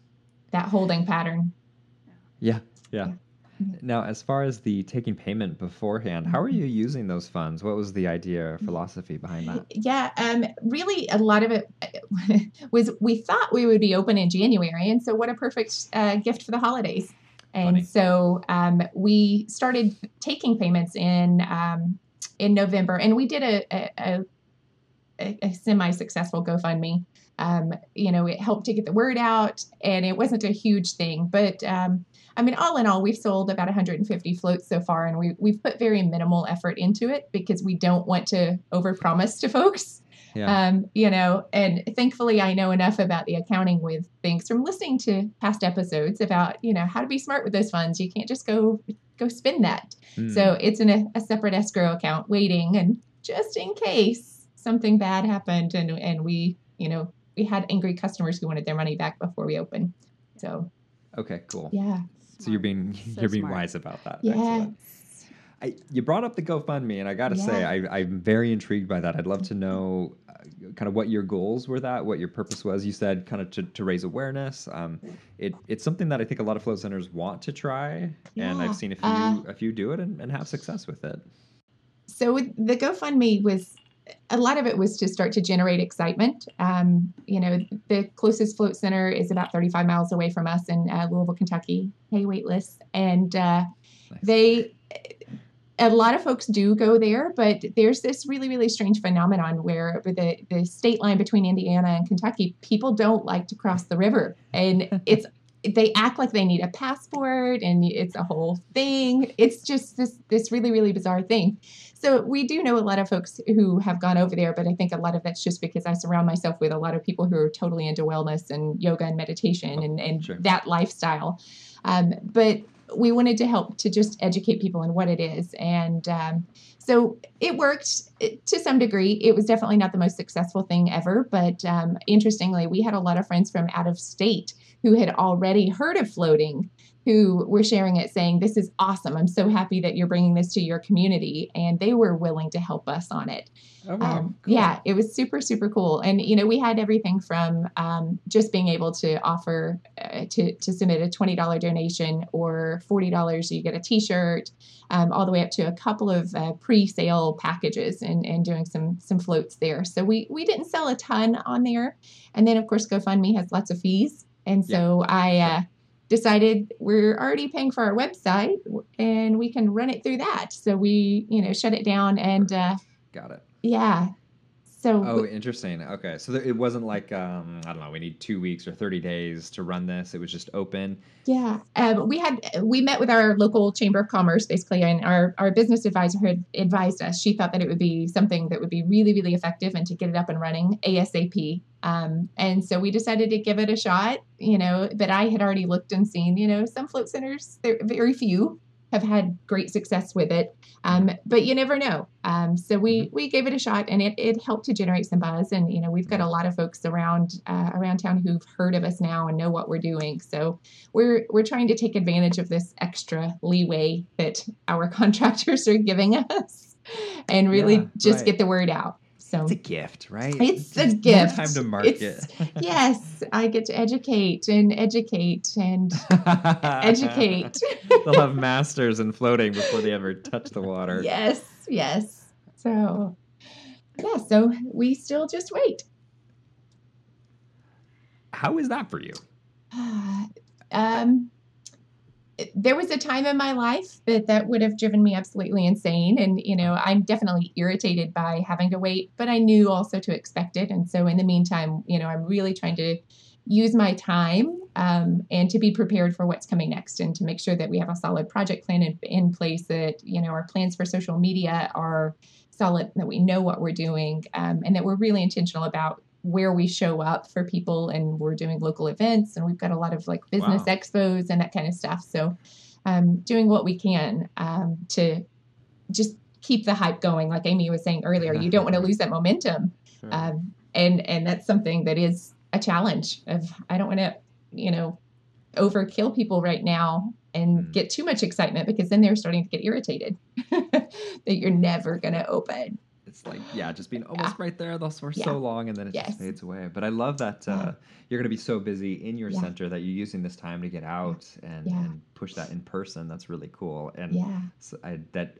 that holding pattern. Yeah, yeah. Yeah. *laughs* Now, as far as the taking payment beforehand, how are you using those funds? What was the idea or philosophy behind that? Yeah, um, really, a lot of it *laughs* was we thought we would be open in January, and so what a perfect uh, gift for the holidays. And Funny. so um, we started taking payments in um, in November, and we did a, a, a, a, a semi-successful GoFundMe. Um, you know, it helped to get the word out, and it wasn't a huge thing, but um, I mean, all in all, we've sold about 150 floats so far, and we, we've put very minimal effort into it because we don't want to overpromise to folks. Yeah. Um, you know, and thankfully, I know enough about the accounting with things from listening to past episodes about you know how to be smart with those funds. You can't just go go spend that. Hmm. So it's in a, a separate escrow account waiting, and just in case something bad happened, and and we you know we had angry customers who wanted their money back before we opened. So okay, cool. yeah, So you're being So *laughs* you're being smart. wise about that. yeah. Excellent. I, you brought up the GoFundMe, and I got to say, Yeah. I, I'm very intrigued by that. I'd love to know uh, kind of what your goals were. That what your purpose was. You said kind of to, to raise awareness. Um, it, it's something that I think a lot of flow centers want to try, and I've seen a few uh, a few do it and, and have success with it. so with the GoFundMe was a lot of it was to start to generate excitement. Um, you know, the closest float center is about 35 miles away from us in uh, Louisville, Kentucky. Hey, waitlist, and uh, Nice. they. A lot of folks do go there, but there's this really, really strange phenomenon where with the, the state line between Indiana and Kentucky, people don't like to cross the river. And *laughs* it's they act like they need a passport and it's a whole thing. It's just this this really, really bizarre thing. So we do know a lot of folks who have gone over there, but I think a lot of that's just because I surround myself with a lot of people who are totally into wellness and yoga and meditation and, and Sure. that lifestyle. Um, but we wanted to help to just educate people on what it is. And um, so it worked to some degree. It was definitely not the most successful thing ever, but um, interestingly, we had a lot of friends from out of state who had already heard of floating who were sharing it saying, This is awesome. I'm so happy that you're bringing this to your community. And they were willing to help us on it. Oh, wow. Um, Cool. Yeah, it was super, super cool. And, you know, we had everything from um, just being able to offer uh, to, to submit a $20 donation or $40, you get a t shirt, um, all the way up to a couple of uh, pre sale packages and, and doing some, some floats there. So we, we didn't sell a ton on there. And then, of course, GoFundMe has lots of fees. And so I uh, decided we're already paying for our website and we can run it through that. So we, you know, shut it down and, uh, Got it. yeah. So Oh, interesting. Okay, so there, it wasn't like um, I don't know. We need two weeks or thirty days to run this. It was just open. yeah, um, we had we met with our local chamber of commerce basically, and our our business advisor had advised us. She thought that it would be something that would be really really effective and to get it up and running asap. Um, and so we decided to give it a shot. You know, but I had already looked and seen. You know, some float centers, there very few have had great success with it. Um, but you never know. Um, so we we gave it a shot, and it, it helped to generate some buzz. And you know, we've got a lot of folks around uh, around town who've heard of us now and know what we're doing. So we're we're trying to take advantage of this extra leeway that our *laughs* contractors are giving us, and really Yeah, just right. get the word out. So It's a gift, right? It's a more gift. Time to market. It's- *laughs* yes, I get to educate and educate and educate. *laughs* *laughs* They'll have masters in floating before they ever touch the water. Yes, yes. So, yeah, so we still just wait. How is that for you? *sighs* um, there was a time in my life that that would have driven me absolutely insane, and you know, I'm definitely irritated by having to wait, but I knew also to expect it, and so in the meantime, you know, I'm really trying to use my time um, and to be prepared for what's coming next and to make sure that we have a solid project plan in, in place that you know our plans for social media are solid that we know what we're doing um, and that we're really intentional about where we show up for people and we're doing local events and we've got a lot of like business Wow. expos and that kind of stuff so um, doing what we can um, to just keep the hype going like amy was saying earlier you don't want to lose that momentum Sure. um, and and that's something that is a challenge of i don't want to you know overkill people right now and Mm. get too much excitement because then they're starting to get irritated *laughs* that you're never going to open it's like yeah, just being almost right there. They'll for Yeah. so long, and then it Yes. just fades away. But I love that uh, you're going to be so busy in your Yeah. center that you're using this time to get out and, Yeah. and push that in person. That's really cool. And yeah so I, that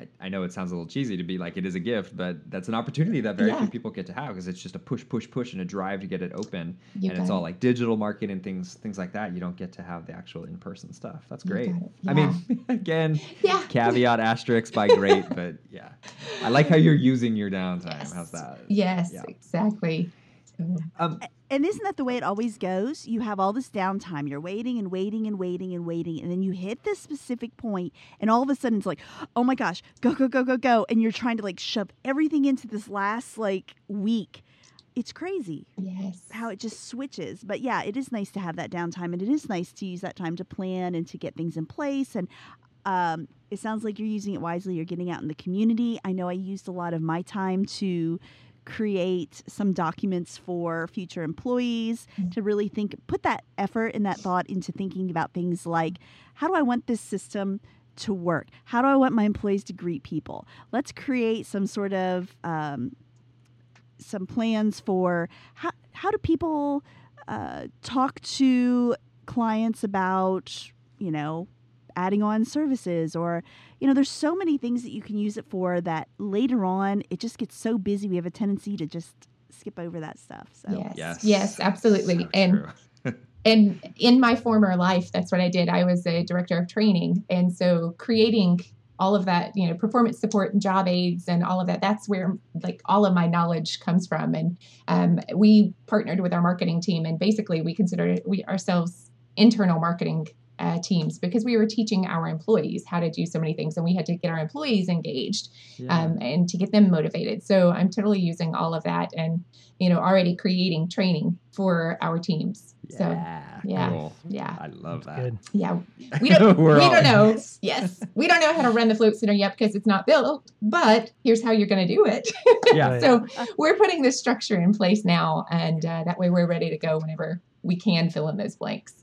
I, I know it sounds a little cheesy to be like it is a gift, but that's an opportunity that very Yeah. few people get to have because it's just a push, push, push, and a drive to get it open. You and it's all like digital marketing things, things like that. You don't get to have the actual in person stuff. That's great. it. I mean, *laughs* again, *laughs* yeah caveat asterisk by great, but yeah, I like how you're using your downtime. Yes. How's that? yes Yeah. exactly Um, And isn't that the way it always goes? You have all this downtime. You're waiting and waiting and waiting and waiting. And then you hit this specific point, and all of a sudden it's like, oh my gosh, go, go, go, go, go. And you're trying to like shove everything into this last like week. It's crazy yes how it just switches. But yeah, it is nice to have that downtime, and it is nice to use that time to plan and to get things in place. And um, it sounds like you're using it wisely. You're getting out in the community. I know I used a lot of my time to create some documents for future employees Mm. to really think, put that effort and that thought into thinking about things like how do I want this system to work? How do I want my employees to greet people? Let's create some sort of um, some plans for how how do people uh, talk to clients about you know adding on services or you know there's so many things that you can use it for that later on it just gets so busy. We have a tendency to just skip over that stuff so. Yes. Yes. yes absolutely. so and *laughs* and in my former life that's what i did. I was a director of training and so creating all of that you know performance support and job aids and all of that that's where like all of my knowledge comes from. And um, we partnered with our marketing team and basically we considered we ourselves internal marketing uh, teams because we were teaching our employees how to do so many things and we had to get our employees engaged Yeah. um, and to get them motivated. So I'm totally using all of that and, you know, already creating training for our teams. So yeah, yeah. cool. yeah, I love that. Good. yeah, we don't, *laughs* we don't know. *laughs* Yes, we don't know how to run the float center yet because it's not built. But here's how you're going to do it. *laughs* Yeah. Right. so we're putting this structure in place now, and uh, that way we're ready to go whenever we can fill in those blanks.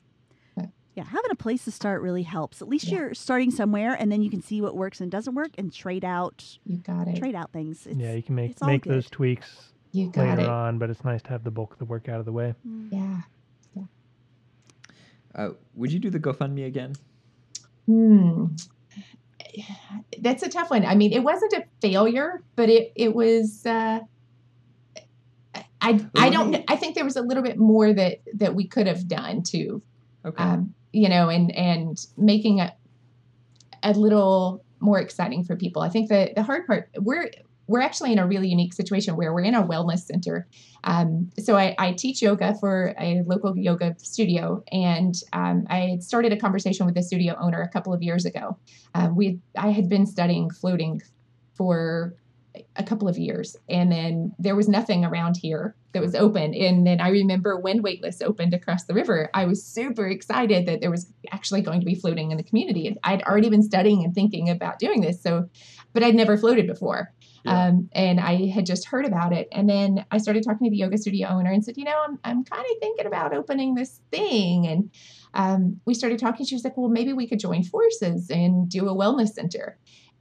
Yeah, having a place to start really helps. At least Yeah. you're starting somewhere, and then you can see what works and doesn't work, and trade out You got it. trade out things. It's, yeah, you can make it's all make those tweaks You got later it. on, but it's nice to have the bulk of the work out of the way. Mm. Yeah. Uh, would you do the GoFundMe again? Hmm. That's a tough one. I mean, it wasn't a failure, but it it was. Uh, I I don't. I think there was a little bit more that that we could have done too. Okay. Um, you know, and and making it a little more exciting for people. I think the the hard part we're we're actually in a really unique situation where we're in a wellness center. Um, so I, I teach yoga for a local yoga studio, and um, I started a conversation with the studio owner a couple of years ago. Um, we I had been studying floating for a couple of years, and then there was nothing around here that was open. And then I remember when Weightless opened across the river, I was super excited that there was actually going to be floating in the community. And I'd already been studying and thinking about doing this, so but I'd never floated before. Yeah. Um, and I had just heard about it. And then I started talking to the yoga studio owner and said, you know, I'm, I'm kind of thinking about opening this thing. And um, we started talking. She was like, well, maybe we could join forces and do a wellness center.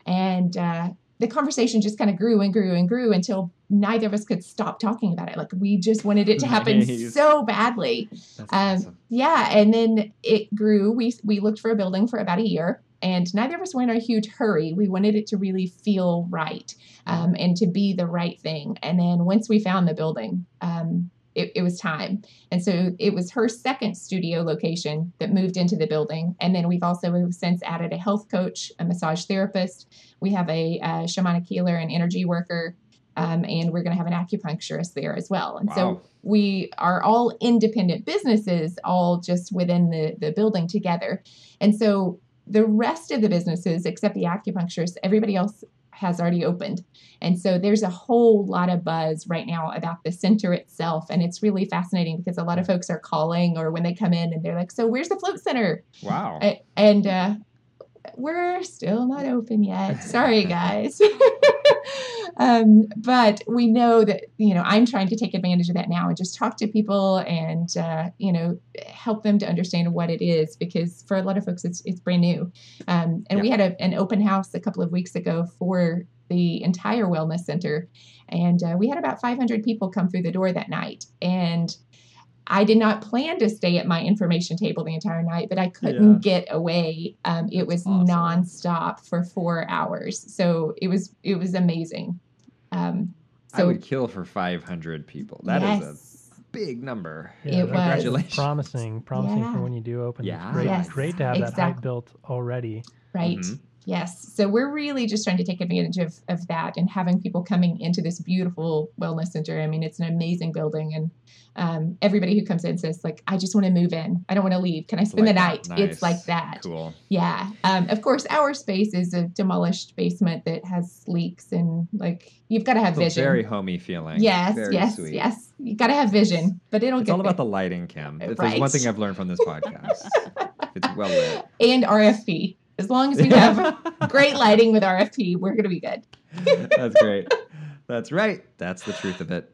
And uh, the conversation just kind of grew and grew and grew until neither of us could stop talking about it. Like we just wanted it to happen Nice. so badly. Um, awesome. Yeah, and then it grew. We we looked for a building for about a year, and neither of us were in a huge hurry. We wanted it to really feel right um, and to be the right thing. And then once we found the building, um, it, it was time. And so it was her second studio location that moved into the building. And then we've also since added a health coach, a massage therapist. We have a, uh shamanic healer, an energy worker. Um, and we're going to have an acupuncturist there as well. And so we are all independent businesses, all just within the, the building together. And so the rest of the businesses, except the acupuncturist, everybody else has already opened. And so there's a whole lot of buzz right now about the center itself. And it's really fascinating because a lot of folks are calling or when they come in and they're like, So where's the float center? Wow. And uh, we're still not open yet. *laughs* Sorry, guys. *laughs* um, but we know that, you know, I'm trying to take advantage of that now and just talk to people and, uh, you know, help them to understand what it is because for a lot of folks, it's, it's brand new. Um, and we had a, an open house a couple of weeks ago for the entire wellness center. And uh, we had about 500 people come through the door that night. And I did not plan to stay at my information table the entire night, but I couldn't get away. Um, it was awesome. nonstop for four hours, so it was it was amazing. Um, I would kill for 500 people. That is yes, a big number. Yeah, It that- was. Congratulations. Promising, promising Yeah. for when you do open. Yeah. It's great, Yes, great to have that hype built already. right. Mhm. Yes. So we're really just trying to take advantage of, of that and having people coming into this beautiful wellness center. I mean, it's an amazing building and um, everybody who comes in says like, I just want to move in. I don't want to leave. Can I spend the night? that. It's like that. Cool. Yeah. Um, of course, our space is a demolished basement that has leaks and like you've got to have vision. very homey feeling. yes, Very yes, sweet. yes. You got to have vision, but it'll It's get all about there. the lighting, Kim. If there's one thing I've learned from this *laughs* podcast, it's well lit. and RFP. As long as we have great lighting with RFP, we're gonna be good. That's great. That's right. That's the truth of it.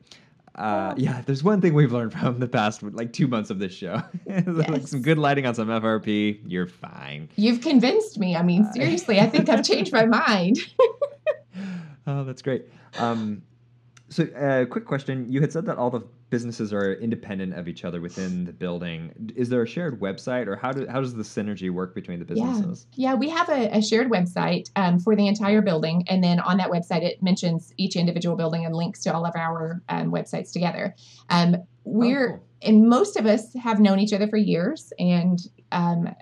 Uh, yeah, there's one thing we've learned from the past like two months of this show. *laughs* Yes. some good lighting on some FRP, you're fine. You've convinced me. I mean, seriously, I think I've changed my mind. *laughs* Oh, that's great. Um, so, uh, quick question: You had said that all the businesses are independent of each other within the building. Is there a shared website, or how do how does the synergy work between the Yeah. businesses? Yeah, we have a, a shared website um, for the entire building. And then on that website, it mentions each individual building and links to all of our um, websites together. Um, we're, Oh, cool. And most of us have known each other for years and um,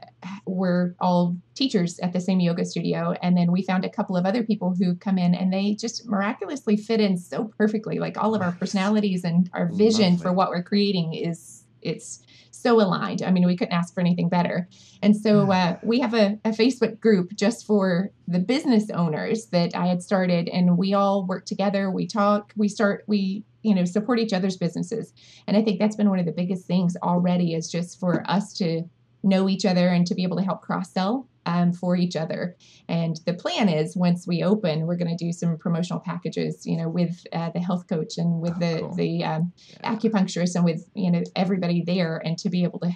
we're all teachers at the same yoga studio. And then we found a couple of other people who come in and they just miraculously fit in so perfectly. Like all of our personalities and our vision for what we're creating is it's so aligned. I mean we couldn't ask for anything better. And so uh, we have a, a facebook group just for the business owners that i had started and we all work together. We talk we start we you know support each other's businesses. And i think that's been one of the biggest things already is just for us to know each other and to be able to help cross sell um, for each other and the plan is once we open we're going to do some promotional packages you know with uh, the health coach and with Oh, the cool. the um, Yeah. acupuncturist and with you know everybody there and to be able to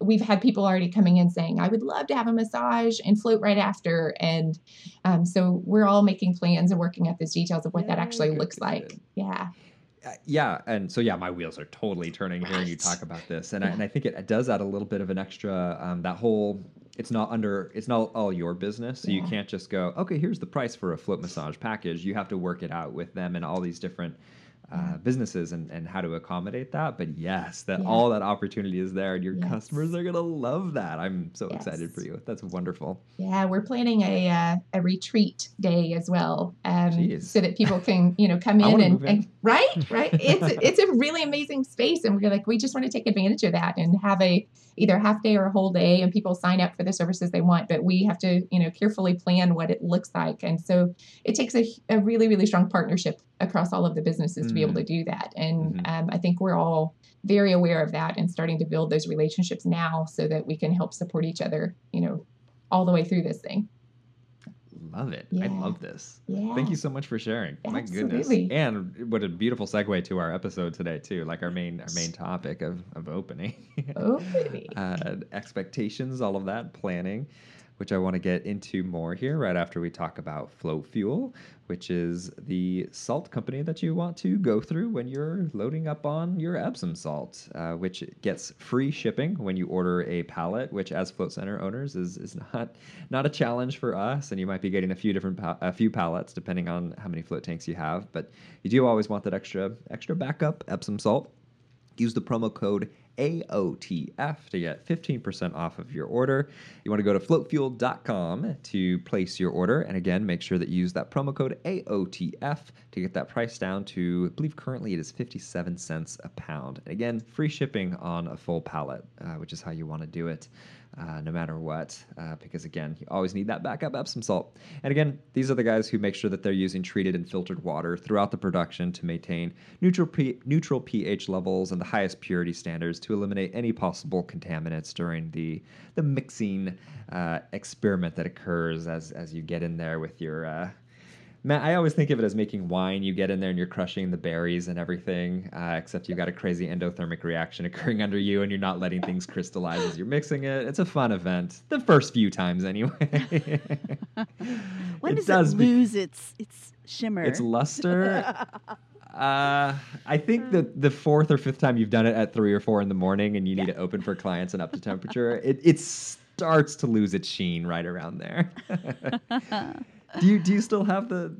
we've had people already coming in saying, I would love to have a massage and float right after. And um, so we're all making plans and working out those details of what yeah, that actually good, looks good, like. Good. Yeah. Uh, yeah, and so yeah, my wheels are totally turning right. hearing you talk about this, and, yeah. I, and I think it, it, does add a little bit of an extra. Um, that whole, it's not under, it's not all your business, so yeah. you can't just go, okay, here's the price for a float massage package. You have to work it out with them and all these different uh, businesses and, and how to accommodate that. But yes, that yeah. all that opportunity is there, and your yes. customers are gonna love that. I'm so yes. excited for you. That's wonderful. Yeah, we're planning a uh, a retreat day as well, um, so that people can you know come *laughs* in and, in and, right, right. It's it's a really amazing space, and we're like we just want to take advantage of that and have a either half day or a whole day and people sign up for the services they want but we have to you know carefully plan what it looks like and so it takes a, a really really strong partnership across all of the businesses mm-hmm. To be able to mm. do that and mm-hmm. um, i think we're all very aware of that and starting to build those relationships now so that we can help support each other you know all the way through this thing love it. Yeah. I love this. Yeah. Thank you so much for sharing. Absolutely. My goodness. And what a beautiful segue to our episode today too, like our main our main topic of, of opening. *laughs* Opening. uh, expectations, all of that, planning which I want to get into more here right after we talk about Float Fuel, which is the salt company that you want to go through when you're loading up on your Epsom salt, uh, which gets free shipping when you order a pallet, which as Float Center owners is is *laughs* not not a challenge for us, and you might be getting a few different pa- a few pallets depending on how many float tanks you have, but you do always want that extra extra backup Epsom salt. Use the promo code AOTF to get 15% off of your order. You want to go to floatfuel.com to place your order. And again, make sure that you use that promo code AOTF to get that price down to, I believe currently it is 57 cents a pound. And again, free shipping on a full pallet, uh, which is how you want to do it uh, no matter what, uh, because again, you always need that backup Epsom salt. And again, these are the guys who make sure that they're using treated and filtered water throughout the production to maintain neutral, P- neutral pH levels and the highest purity standards to eliminate any possible contaminants during the the mixing uh, experiment that occurs as as you get in there with your uh, Matt, I always think of it as making wine. You get in there and you're crushing the berries and everything, uh, except you've got a crazy endothermic reaction occurring under you and you're not letting things crystallize as you're mixing it. It's a fun event, the first few times anyway. when it does, does it lose be- its its shimmer? Its luster. *laughs* Uh, I think that the fourth or fifth time you've done it at three or four in the morning and you need yeah. to open for clients and up to temperature, it, it starts to lose its sheen right around there *laughs* do you do you still have the,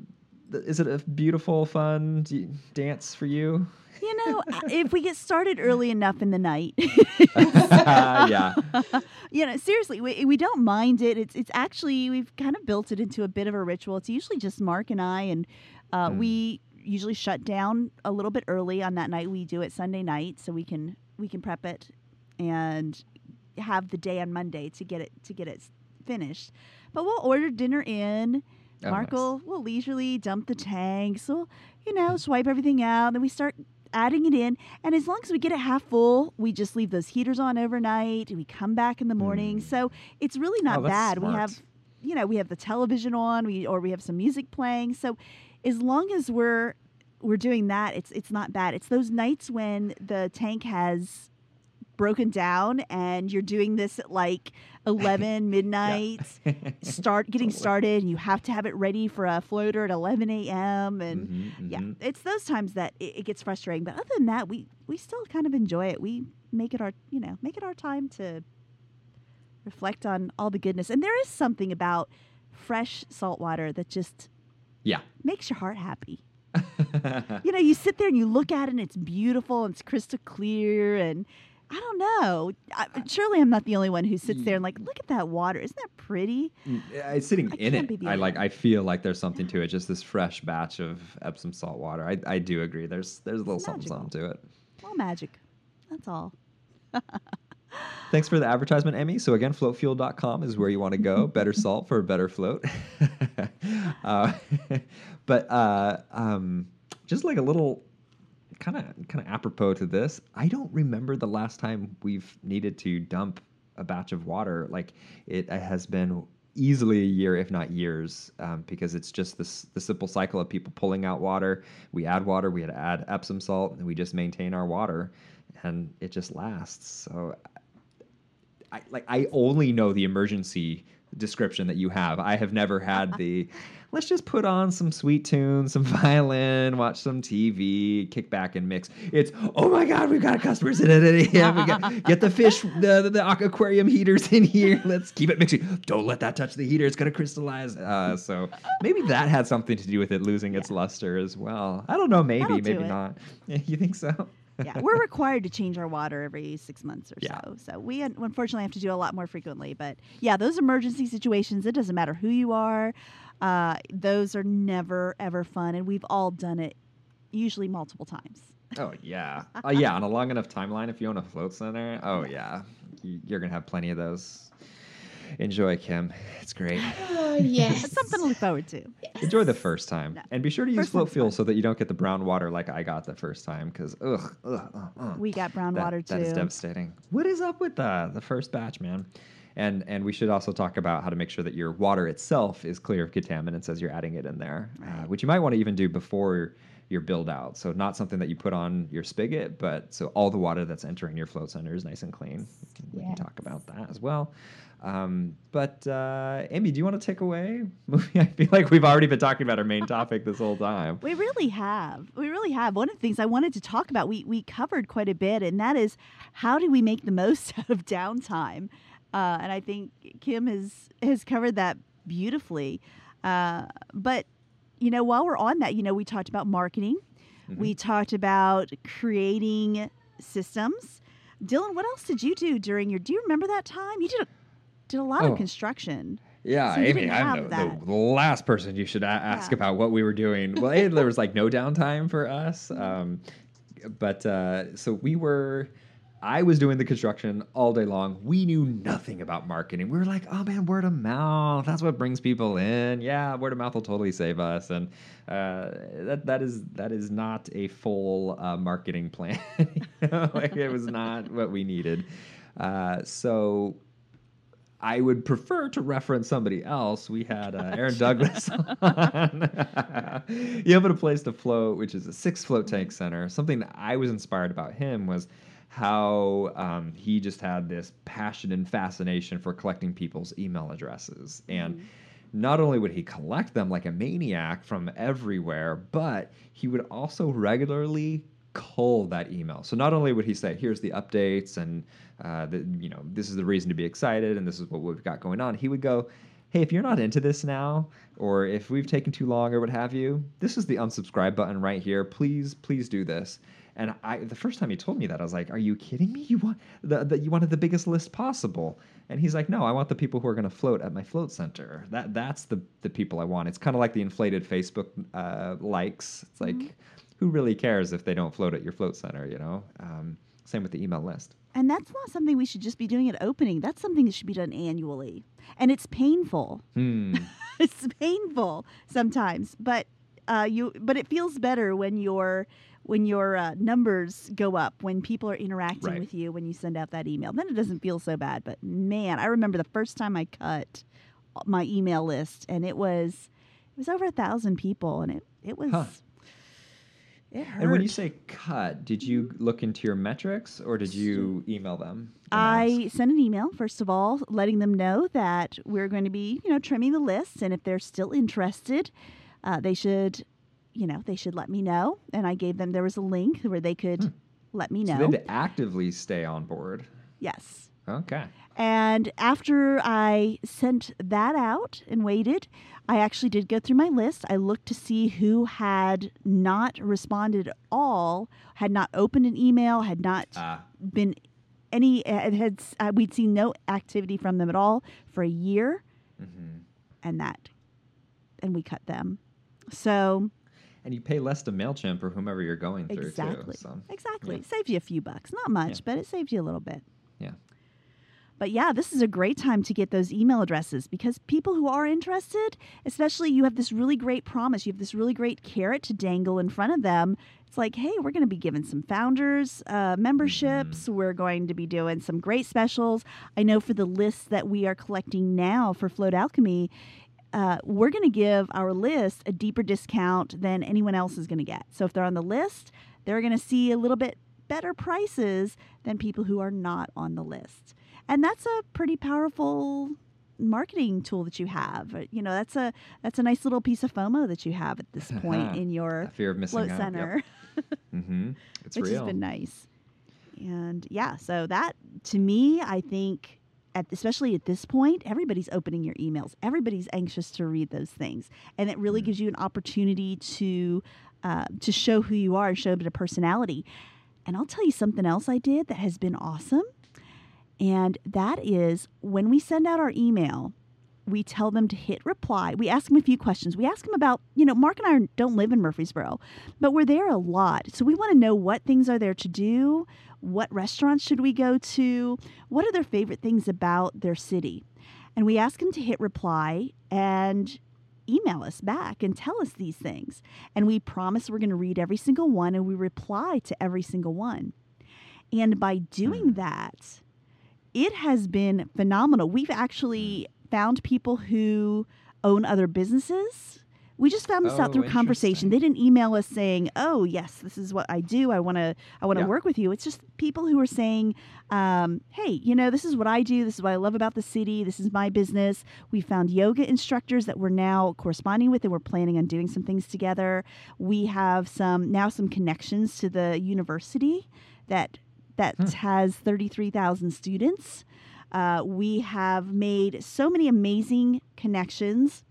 the is it a beautiful fun dance for you? You know, if we get started early enough in the night, *laughs* *laughs* yeah. You know, seriously, we, we don't mind it. It's it's actually we've kind of built it into a bit of a ritual. It's usually just Mark and I, and uh, mm. we usually shut down a little bit early on that night. We do it Sunday night, so we can we can prep it and have the day on Monday to get it to get it finished. But we'll order dinner in Oh, Mark nice. will, will leisurely dump the tanks. We'll, you know, swipe everything out. Then we start adding it in. And as long as we get it half full, we just leave those heaters on overnight. We come back in the morning. Mm. So it's really not oh, bad. Smart. We have, you know, we have the television on, we or we have some music playing. So as long as we're we're doing that, it's it's not bad. It's those nights when the tank has broken down and you're doing this at like 11 *laughs* midnight *laughs* start getting totally. started and you have to have it ready for a floater at 11 a.m and mm-hmm, mm-hmm. yeah it's those times that it, it, gets frustrating but other than that we we still kind of enjoy it we make it our you know make it our time to reflect on all the goodness and there is something about fresh salt water that just yeah makes your heart happy *laughs* you know you sit there and you look at it and it's beautiful and it's crystal clear and I don't know. I, surely I'm not the only one who sits there and like, look at that water. Isn't that pretty? Mm, it's sitting I in it. I like. I feel like there's something to it. Just this fresh batch of Epsom salt water. I, I do agree. There's there's a little something, something to it. All magic. That's all. *laughs* Thanks for the advertisement, Emmy. So again, floatfuel.com is where you want to go. *laughs* better salt for a better float. *laughs* uh, but uh, um, just like a little kind of kind of apropos to this, I don't remember the last time we've needed to dump a batch of water. Like it has been easily a year, if not years, um, because it's just this the simple cycle of people pulling out water. We add water, we add Epsom salt, and we just maintain our water, and it just lasts. So I, like I only know the emergency description that you have. I have never had the let's just put on some sweet tunes, some *laughs* violin, watch some TV, kick back and mix. It's oh my god, we've got customers in it. *laughs* Yeah, we got get the fish, the, the, the, aquarium heaters in here. *laughs* Let's keep it mixing. Don't let that touch the heater; it's gonna crystallize. Uh, so maybe that had something to do with it losing its luster as well. I don't know. Maybe, maybe not. You think so? yeah, we're required to change our water every six months or yeah. so. So we unfortunately have to do a lot more frequently. But yeah, those emergency situations, it doesn't matter who you are. Uh, those are never ever fun, and we've all done it, usually multiple times. Oh yeah, *laughs* uh, yeah. On a long enough timeline, if you own a float center, oh yeah, you're gonna have plenty of those. Enjoy, Kim. It's great. Oh, *sighs* yes. it's something to look forward to. Yes. Enjoy the first time. No. And be sure to use float fuel so that you don't get the brown water like I got the first time because, ugh, ugh, ugh, ugh, We got brown that, water too. That is devastating. What is up with the, the first batch, man? And and we should also talk about how to make sure that your water itself is clear of contaminants as you're adding it in there, uh, right. uh, which you might want to even do before your build out. So not something that you put on your spigot, but so all the water that's entering your float center is nice and clean. We can, yes. we can talk about that as well. Um, but uh, Amy, do you want to take away? *laughs* I feel like we've already been talking about our main topic this whole time. *laughs* We really have. We really have. One of the things I wanted to talk about, we we covered quite a bit, and that is how do we make the most *laughs* out of downtime? Uh, and I think Kim has has covered that beautifully. Uh, but you know, while we're on that, you know, we talked about marketing, mm-hmm. we talked about creating systems. Dylan, what else did you do during your? Do you remember that time? You did a, did a lot oh. of construction. Yeah, so Amy, I'm the, the, last person you should a- ask yeah. about what we were doing. Well, there was like no downtime for us, um, but uh, so we were I was doing the construction all day long. We knew nothing about marketing. We were like, oh man, word of mouth. That's what brings people in. Yeah, word of mouth will totally save us. And uh, that that is that is not a full uh, marketing plan. *laughs* like, it was not what we needed. Uh, so I would prefer to reference somebody else. We had uh, Aaron Douglas *laughs* on. you have a place to float, which is a six float tank center. Something that I was inspired about him was how um, he just had this passion and fascination for collecting people's email addresses. And mm-hmm. not only would he collect them like a maniac from everywhere, but he would also regularly cull that email. So not only would he say, "Here's the updates," and uh, the, you know, this is the reason to be excited, and this is what we've got going on. He would go, "Hey, if you're not into this now, or if we've taken too long, or what have you, this is the unsubscribe button right here. Please, please do this." And I, the first time he told me that, I was like, "Are you kidding me? You want the, the you wanted the biggest list possible?" And he's like, "No, I want the people who are going to float at my float center. That that's the the people I want. It's kind of like the inflated Facebook uh, likes. It's like, mm-hmm. who really cares if they don't float at your float center? You know." Um, same with the email list. And that's not something we should just be doing at opening. That's something that should be done annually. And it's painful. Hmm. *laughs* it's painful sometimes, but uh, you but it feels better when you're when your uh, numbers go up, when people are interacting right. with you, when you send out that email, then it doesn't feel so bad. But man, I remember the first time I cut my email list, and it was it was over a thousand people, and it it was. Huh. It hurt. And when you say cut, did you look into your metrics or did you email them? I ask? sent an email, first of all, letting them know that we're going to be, you know, trimming the list. And if they're still interested, uh, they should you know, they should let me know. And I gave them, there was a link where they could hmm. let me know. So they had to actively stay on board. Yes. Okay. And after I sent that out and waited, I actually did go through my list. I looked to see who had not responded at all, had not opened an email, had not uh. been any, it had, uh, we'd seen no activity from them at all for a year. Mm-hmm. And that, and we cut them. So and you pay less to Mailchimp or whomever you're going through exactly. too. So, exactly, yeah. saves you a few bucks, not much, yeah. but it saves you a little bit. Yeah. But yeah, this is a great time to get those email addresses because people who are interested, especially you have this really great promise, you have this really great carrot to dangle in front of them. It's like, hey, we're going to be giving some founders uh, memberships. Mm-hmm. We're going to be doing some great specials. I know for the lists that we are collecting now for Float Alchemy, uh, we're going to give our list a deeper discount than anyone else is going to get. So if they're on the list, they're going to see a little bit better prices than people who are not on the list. And that's a pretty powerful marketing tool that you have. Uh, You know, that's a that's a nice little piece of FOMO that you have at this *laughs* point in your That fear of missing float out. center, *laughs* Mm-hmm. It's which real. has been nice. And yeah, so that to me, I think, at, especially at this point, everybody's opening your emails. Everybody's anxious to read those things, and it really Mm. gives you an opportunity to uh, to show who you are, show a bit of personality. And I'll tell you something else I did that has been awesome, and that is when we send out our email. We tell them to hit reply. We ask them a few questions. We ask them about, you know, Mark and I don't live in Murfreesboro, but we're there a lot. So we want to know what things are there to do, what restaurants should we go to, what are their favorite things about their city. And we ask them to hit reply and email us back and tell us these things. And we promise we're going to read every single one and we reply to every single one. And by doing hmm. that, it has been phenomenal. We've actually found people who own other businesses. We just found this out Oh, through conversation. They didn't email us saying, "Oh, yes, this is what I do. I want to, I want to Yeah. work with you." It's just people who are saying, um, "Hey, you know, this is what I do. This is what I love about the city. This is my business." We found yoga instructors that we're now corresponding with, and we're planning on doing some things together. We have some now some connections to the university that that Hmm. has thirty three thousand students. Uh, we have made so many amazing connections.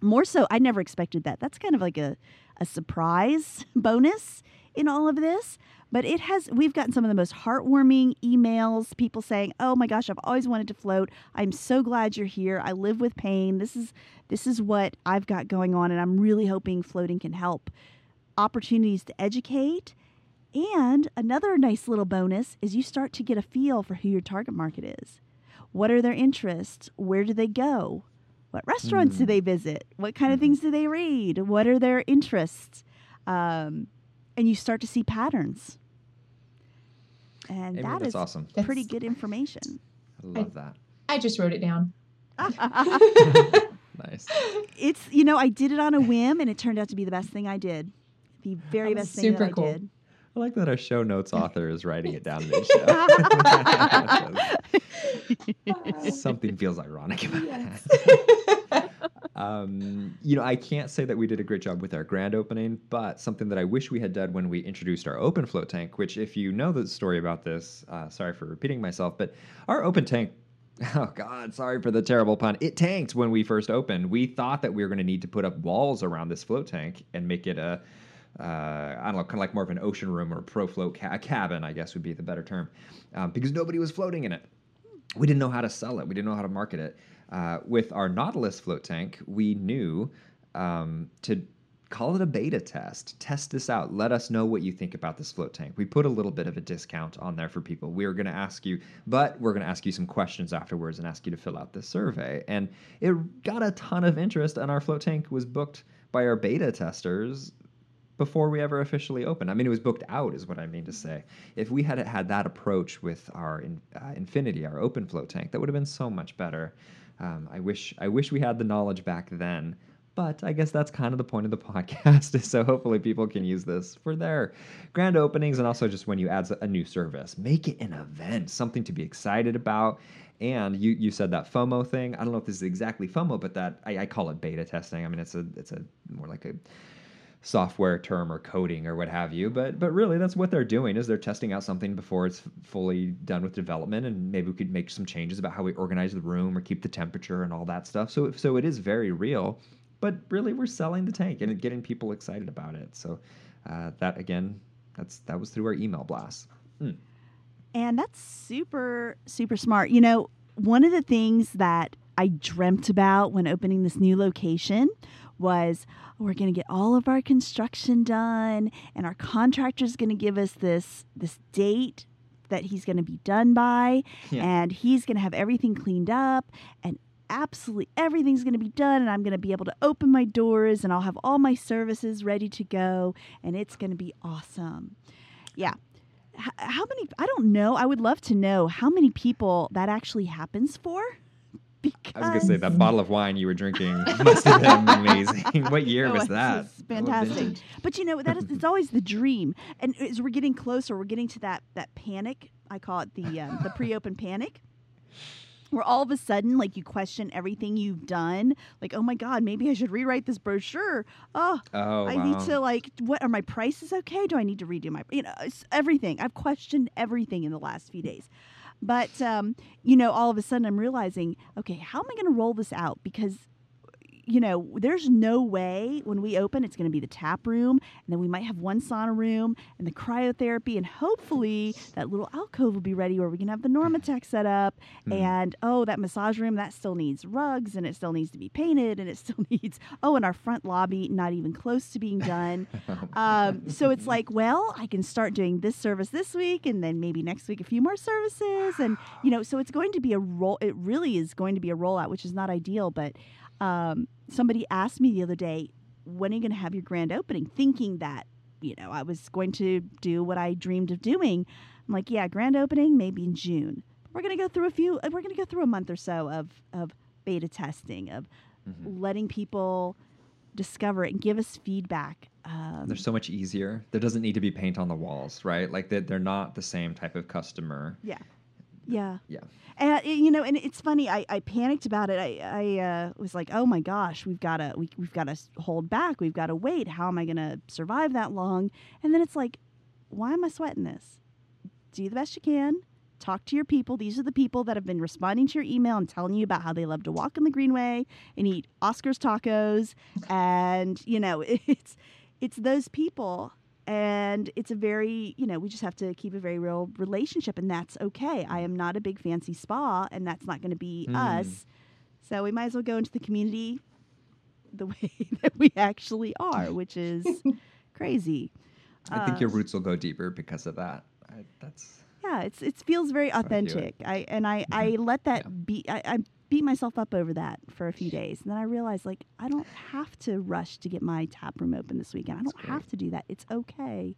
More so, I never expected that. That's kind of like a, a surprise *laughs* bonus in all of this. But it has, we've gotten some of the most heartwarming emails, people saying, Oh my gosh, I've always wanted to float. I'm so glad you're here. I live with pain. This is, this is what I've got going on. And I'm really hoping floating can help. Opportunities to educate. And another nice little bonus is you start to get a feel for who your target market is. What are their interests? Where do they go? What restaurants do Mm. they visit? What kind of Mhm. things do they read? What are their interests? Um, and you start to see patterns. And Amy, that that's is awesome. pretty That's- good information. I love that. I just wrote it down. *laughs* Nice. it's, you know, I did it on a whim and it turned out to be the best thing I did. The very best was thing that super I did. I like that our show notes *laughs* author is writing it down mid-show. *laughs* *laughs* Something feels ironic about Yes. that. Um, you know, I can't say that we did a great job with our grand opening, but something that I wish we had done when we introduced our open float tank, which, if you know the story about this, uh, sorry for repeating myself, but our open tank. Oh God! Sorry for the terrible pun. It tanked when we first opened. We thought that we were going to need to put up walls around this float tank and make it a, uh, I don't know, kind of like more of an ocean room or a pro float ca- cabin, I guess would be the better term, um, because nobody was floating in it we didn't know how to sell it. We didn't know how to market it. Uh, with our Nautilus float tank, we knew um, to call it a beta test. Test this out. Let us know what you think about this float tank. We put a little bit of a discount on there for people. We are going to ask you, but we're going to ask you some questions afterwards and ask you to fill out this survey. And it got a ton of interest, and our float tank was booked by our beta testers before we ever officially opened. I mean, it was booked out, is what I mean to say. If we had had that approach with our in, uh, Infinity, our open flow tank, that would have been so much better. Um, I wish I wish we had the knowledge back then. But I guess that's kind of the point of the *laughs* podcast. is so hopefully people can use this for their grand openings and also just when you add a new service, make it an event, something to be excited about. And you you said that FOMO thing. I don't know if this is exactly FOMO, but that I, I call it beta testing. I mean, it's a it's a more like a software term or coding or what have you but but really that's what they're doing is they're testing out something before it's fully done with development and maybe we could make some changes about how we organize the room or keep the temperature and all that stuff. So so it is very real but really we're selling the tank and getting people excited about it. So uh, that again that's that was through our email blast. And that's super, super smart. You know, one of the things that I dreamt about when opening this new location was we're going to get all of our construction done and our contractor's going to give us this this date that he's going to be done by Yeah. and he's going to have everything cleaned up and absolutely everything's going to be done and I'm going to be able to open my doors and I'll have all my services ready to go and it's going to be awesome. Yeah. H- how many I don't know. I would love to know how many people that actually happens for. Because I was gonna say that bottle of wine you were drinking must have been amazing. what year *laughs* Oh, was that? it's fantastic. But you know that is it's always the dream, and as we're getting closer, we're getting to that that panic. I call it the um, the pre-open panic, where all of a sudden, like you question everything you've done. Like, oh my god, maybe I should rewrite this brochure. Oh, Oh, I wow. need to like, what are my prices okay? Do I need to redo my, you know, everything. I've questioned everything in the last few days. But, um, you know, all of a sudden I'm realizing, okay, how am I going to roll this out? Because, you know, there's no way when we open it's going to be the tap room, and then we might have one sauna room and the cryotherapy, and hopefully that little alcove will be ready where we can have the Normatec set up. Mm. And oh, that massage room that still needs rugs and it still needs to be painted and it still *laughs* needs oh, and our front lobby not even close to being done. *laughs* um, so it's like, well, I can start doing this service this week, and then maybe next week a few more services, and you know, so it's going to be a roll. It really is going to be a rollout, which is not ideal, but um, somebody asked me the other day, when are you going to have your grand opening? Thinking that, you know, I was going to do what I dreamed of doing. I'm like, yeah, grand opening, maybe in June. We're going to go through a few, we're going to go through a month or so of, of beta testing, of Mhm. letting people discover it and give us feedback. Um, They're so much easier. There doesn't need to be paint on the walls, right? Like they're, they're not the same type of customer. yeah. Yeah. Yeah. And uh, you know, and it's funny. I, I panicked about it. I, I uh, was like, "Oh my gosh, we've got to we, we've got to hold back. We've got to wait. How am I going to survive that long?" And then it's like, "Why am I sweating this? Do the best you can. Talk to your people. These are the people that have been responding to your email and telling you about how they love to walk in the Greenway and eat Oscar's tacos. And you know, *laughs* it's it's those people." And it's a very, you know, we just have to keep a very real relationship, and that's okay. I am not a big fancy spa, and that's not going to be Mm. us. So we might as well go into the community the *laughs* way that we actually are, which is *laughs* crazy. I think your Uh, roots will go deeper because of that. I, that's yeah, it's it feels very That's how I view it. authentic. I and I I let that Yeah. be. I, I beat myself up over that for a few days, and then I realized like I don't have to rush to get my tap room open this weekend. I don't That's have great. to do that. It's okay.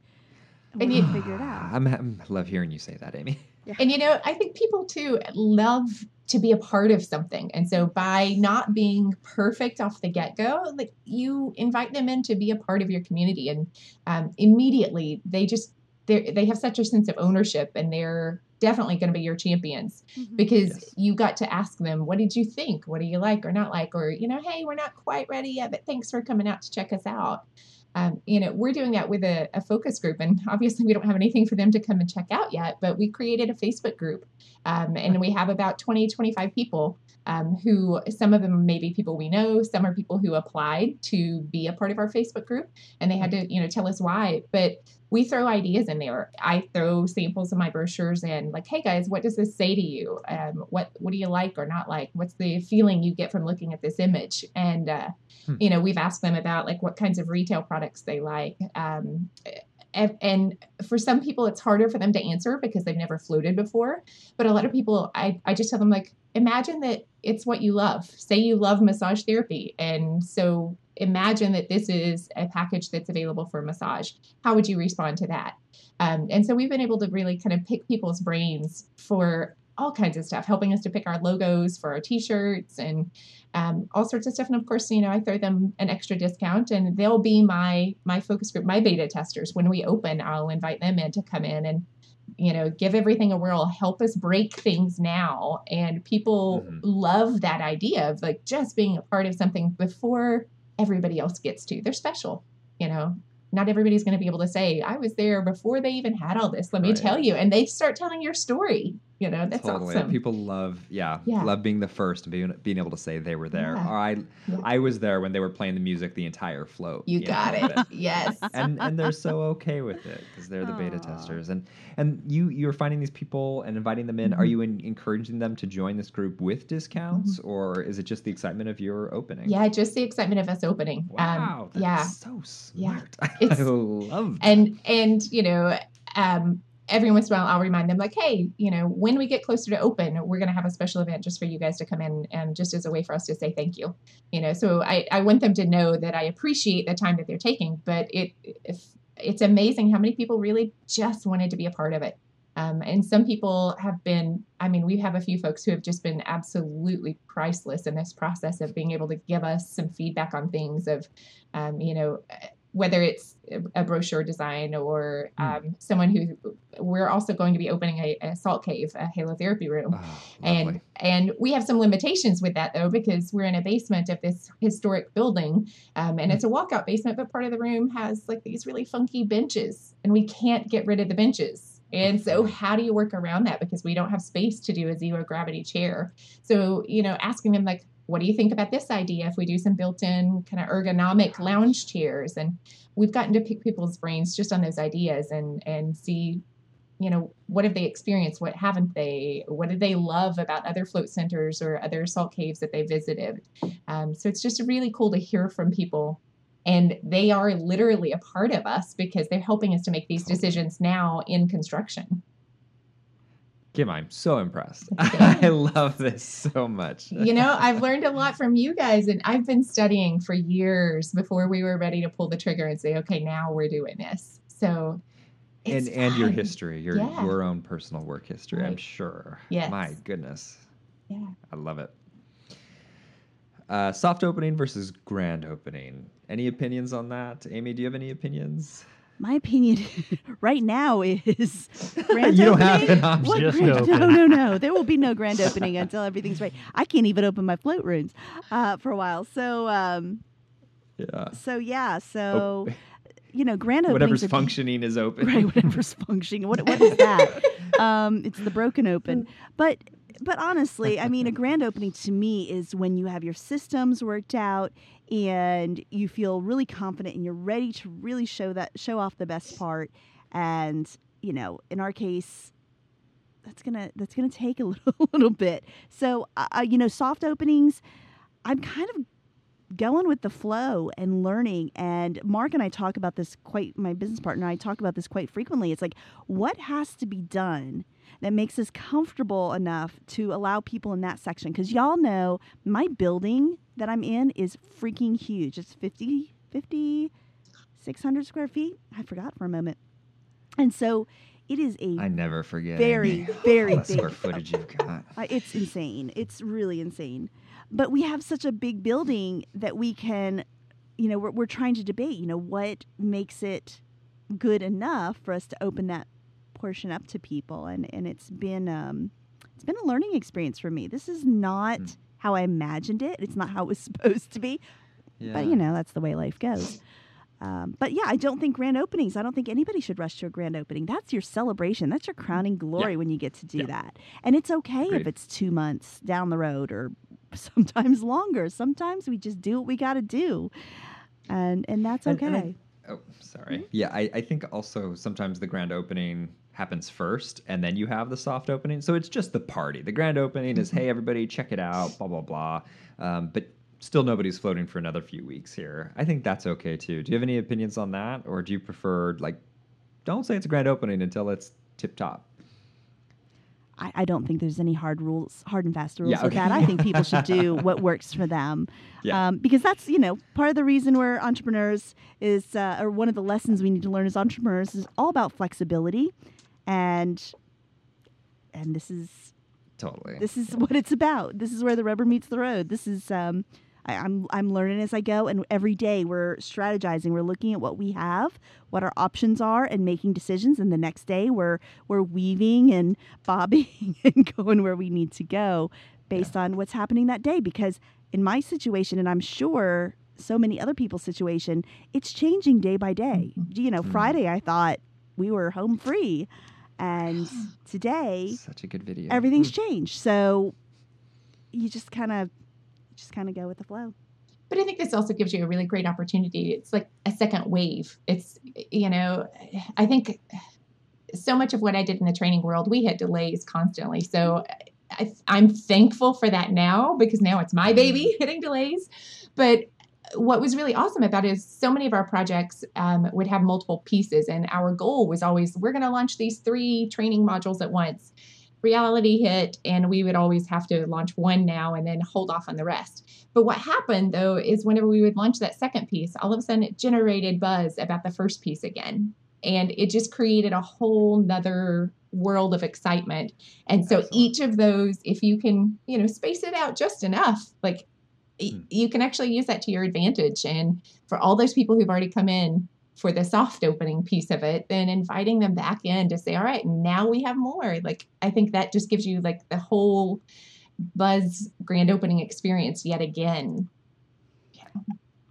And, And you- gonna figure it out. I'm, I'm love hearing you say that, Amy. And you know, I think people too love to be a part of something. And so by not being perfect off the get go, like you invite them in to be a part of your community. And um, immediately they just, they they have such a sense of ownership and they're definitely going to be your champions Mhm. because Yes. you got to ask them, what did you think? What do you like or not like? Or, you know, hey, we're not quite ready yet, but thanks for coming out to check us out. Um, you know, we're doing that with a, a focus group, and *laughs* obviously we don't have anything for them to come and check out yet, but we created a Facebook group, um, and we have about 20, 25 people um, who some of them may be people we know, some are people who applied to be a part of our Facebook group, and they had to, you know, tell us why. But we throw ideas in there. I throw samples of my brochures in, like, hey guys, what does this say to you? Um, what what do you like or not like? What's the feeling you get from looking at this image? And uh, Hmm. you know, we've asked them about like what kinds of retail products they like. Um, and, for some people, it's harder for them to answer because they've never floated before. But a lot of people, I, I just tell them like, imagine that it's what you love. Say you love massage therapy, and so imagine that this is a package that's available for massage. How would you respond to that? Um, and so we've been able to really kind of pick people's brains for all kinds of stuff, helping us to pick our logos for our t-shirts and um, all sorts of stuff. And of course, you know, I throw them an extra discount, and they'll be my my focus group, my beta testers. When we open, I'll invite them in to come in and you know give everything a whirl, help us break things now. And people Mhm. love that idea of like just being a part of something before everybody else gets to. They're special, you know. Not everybody's going to be able to say, I was there before they even had all this. Let me Right. tell you. And they start telling your story. You know, that's totally. awesome. People love, yeah, Yeah. love being the first and being, being able to say they were there. Yeah. Or I, Yeah. I was there when they were playing the music the entire float. you know, got of it. *laughs* yes. and and they're so okay with it because they're the beta testers and and you you're finding these people and inviting them in are Mhm. you in, encouraging them to join this group with discounts or is it just the excitement of your opening Mm-hmm. Yeah, just the excitement of us opening. wow Um, that's yeah. so Yeah. smart *laughs* i love. And and you know, um, every once in a while I'll remind them like, hey, you know, when we get closer to open, we're gonna have a special event just for you guys to come in and just as a way for us to say thank you. You know, so I, I want them to know that I appreciate the time that they're taking, but it if it's amazing how many people really just wanted to be a part of it. Um, and some people have been, I mean, we have a few folks who have just been absolutely priceless in this process of being able to give us some feedback on things of, um, you know, whether it's a brochure design or hmm. um, someone who we're also going to be opening a, a salt cave, a halotherapy room, oh, and and we have some limitations with that though because we're in a basement of this historic building, um, and it's a walkout basement, but part of the room has like these really funky benches, and we can't get rid of the benches. And so, how do you work around that? Because we don't have space to do a zero gravity chair. So, you know, asking them, like, what do you think about this idea if we do some built-in kind of ergonomic lounge chairs? And we've gotten to pick people's brains just on those ideas and and see you know what have they experienced? What haven't they? What did they love about other float centers or other salt caves that they visited? Um, so it's just really cool to hear from people. And they are literally a part of us because they're helping us to make these decisions now in construction Kim, I'm so impressed. *laughs* I love this so much. you know, I've *laughs* learned a lot from you guys, and I've been studying for years before we were ready to pull the trigger and say, okay, now we're doing this. So, and fun. and your history, your yeah. your own personal work history, right. I'm sure. Yes. My goodness. Yeah. I love it. Uh, soft opening versus grand opening. Any opinions on that? Amy, do you have any opinions? My opinion *laughs* right now is grand *laughs* you don't have an option. Just grand, open. *laughs* No, no, no. There will be no grand opening until everything's right. I can't even open my float rooms uh, for a while. So, um, yeah. So yeah. So. Oh. You know, grand openings. Whatever's functioning is open. Right, whatever's functioning. What what is that? um, it's the broken open. But but honestly, I mean, a *laughs* grand opening to me is when you have your systems worked out and you feel really confident and you're ready to really show that show off the best part. And you know in our case that's gonna that's gonna take a *laughs* little, little bit. So uh, uh, you know soft openings i'm kind of going with the flow and learning. And mark and i talk about this quite my business partner and i talk about this quite frequently. It's like what has to be done that makes us comfortable enough to allow people in that section. Because y'all know my building that I'm in is freaking huge. It's 50, 50, 600 square feet. I forgot for a moment. And so it is a I never forget very *laughs* very big square *laughs* footage you've got. It's insane. It's really insane. But we have such a big building that we can, you know, we're, we're trying to debate. You know, what makes it good enough for us to open that portion up to people, and and it's been um, it's been a learning experience for me. This is not mm. how I imagined it. It's not how it was *laughs* supposed to be, yeah. but you know that's the way life goes. Um, but yeah, I don't think grand openings. I don't think anybody should rush to a grand opening. That's your celebration. That's your crowning glory yeah. when you get to do yeah. that. And it's okay Agreed. if it's two months down the road or *laughs* sometimes longer. Sometimes we just do what we got to do, and and that's okay. And, and I, oh, sorry. Mm-hmm. Yeah, I, I think also sometimes the grand opening happens first and then you have the soft opening. So it's just the party. The grand opening is, hey, everybody, check it out, blah, blah, blah. Um, but still nobody's floating for another few weeks here. I think that's okay too. Do you have any opinions on that? Or do you prefer, like, don't say it's a grand opening until it's tip top? I, I, don't think there's any hard rules, hard and fast rules yeah, okay. with that. I think people should do *laughs* what works for them, yeah. um, because that's you know part of the reason we're entrepreneurs is, uh, or one of the lessons we need to learn as entrepreneurs is all about flexibility and and this is totally this is what it's about. This is where the rubber meets the road. This is um, I, am I'm, I'm learning as I go, and every day we're strategizing. We're looking at what we have, what our options are, and making decisions. And the next day we're we're weaving and *laughs* bobbing and going where we need to go based yeah. on what's happening that day. Because in my situation, and I'm sure so many other people's situation, it's changing day by day. Mm-hmm. You know, mm-hmm. Friday I thought we were home free. And *gasps* today, such a good video. Everything's mm. changed. So you just kind of just kind of go with the flow. But I think this also gives you a really great opportunity. It's like a second wave. It's you know, I think so much of what I did in the training world, we had delays constantly. So I, am thankful for that now because now it's my baby mm. *laughs* hitting delays. But what was really awesome about it is so many of our projects um, would have multiple pieces, and our goal was always we're going to launch these three training modules at once. Reality hit, and we would always have to launch one now and then hold off on the rest. But what happened though is whenever we would launch that second piece, all of a sudden it generated buzz about the first piece again. and it just created a whole nother world of excitement. And so Excellent. each of those, if you can, you know, space it out just enough, like hmm. you can actually use that to your advantage. And for all those people who've already come in for the soft opening piece of it, then inviting them back in to say, all right, now we have more. Like I think that just gives you like the whole buzz grand opening experience yet again. Yeah.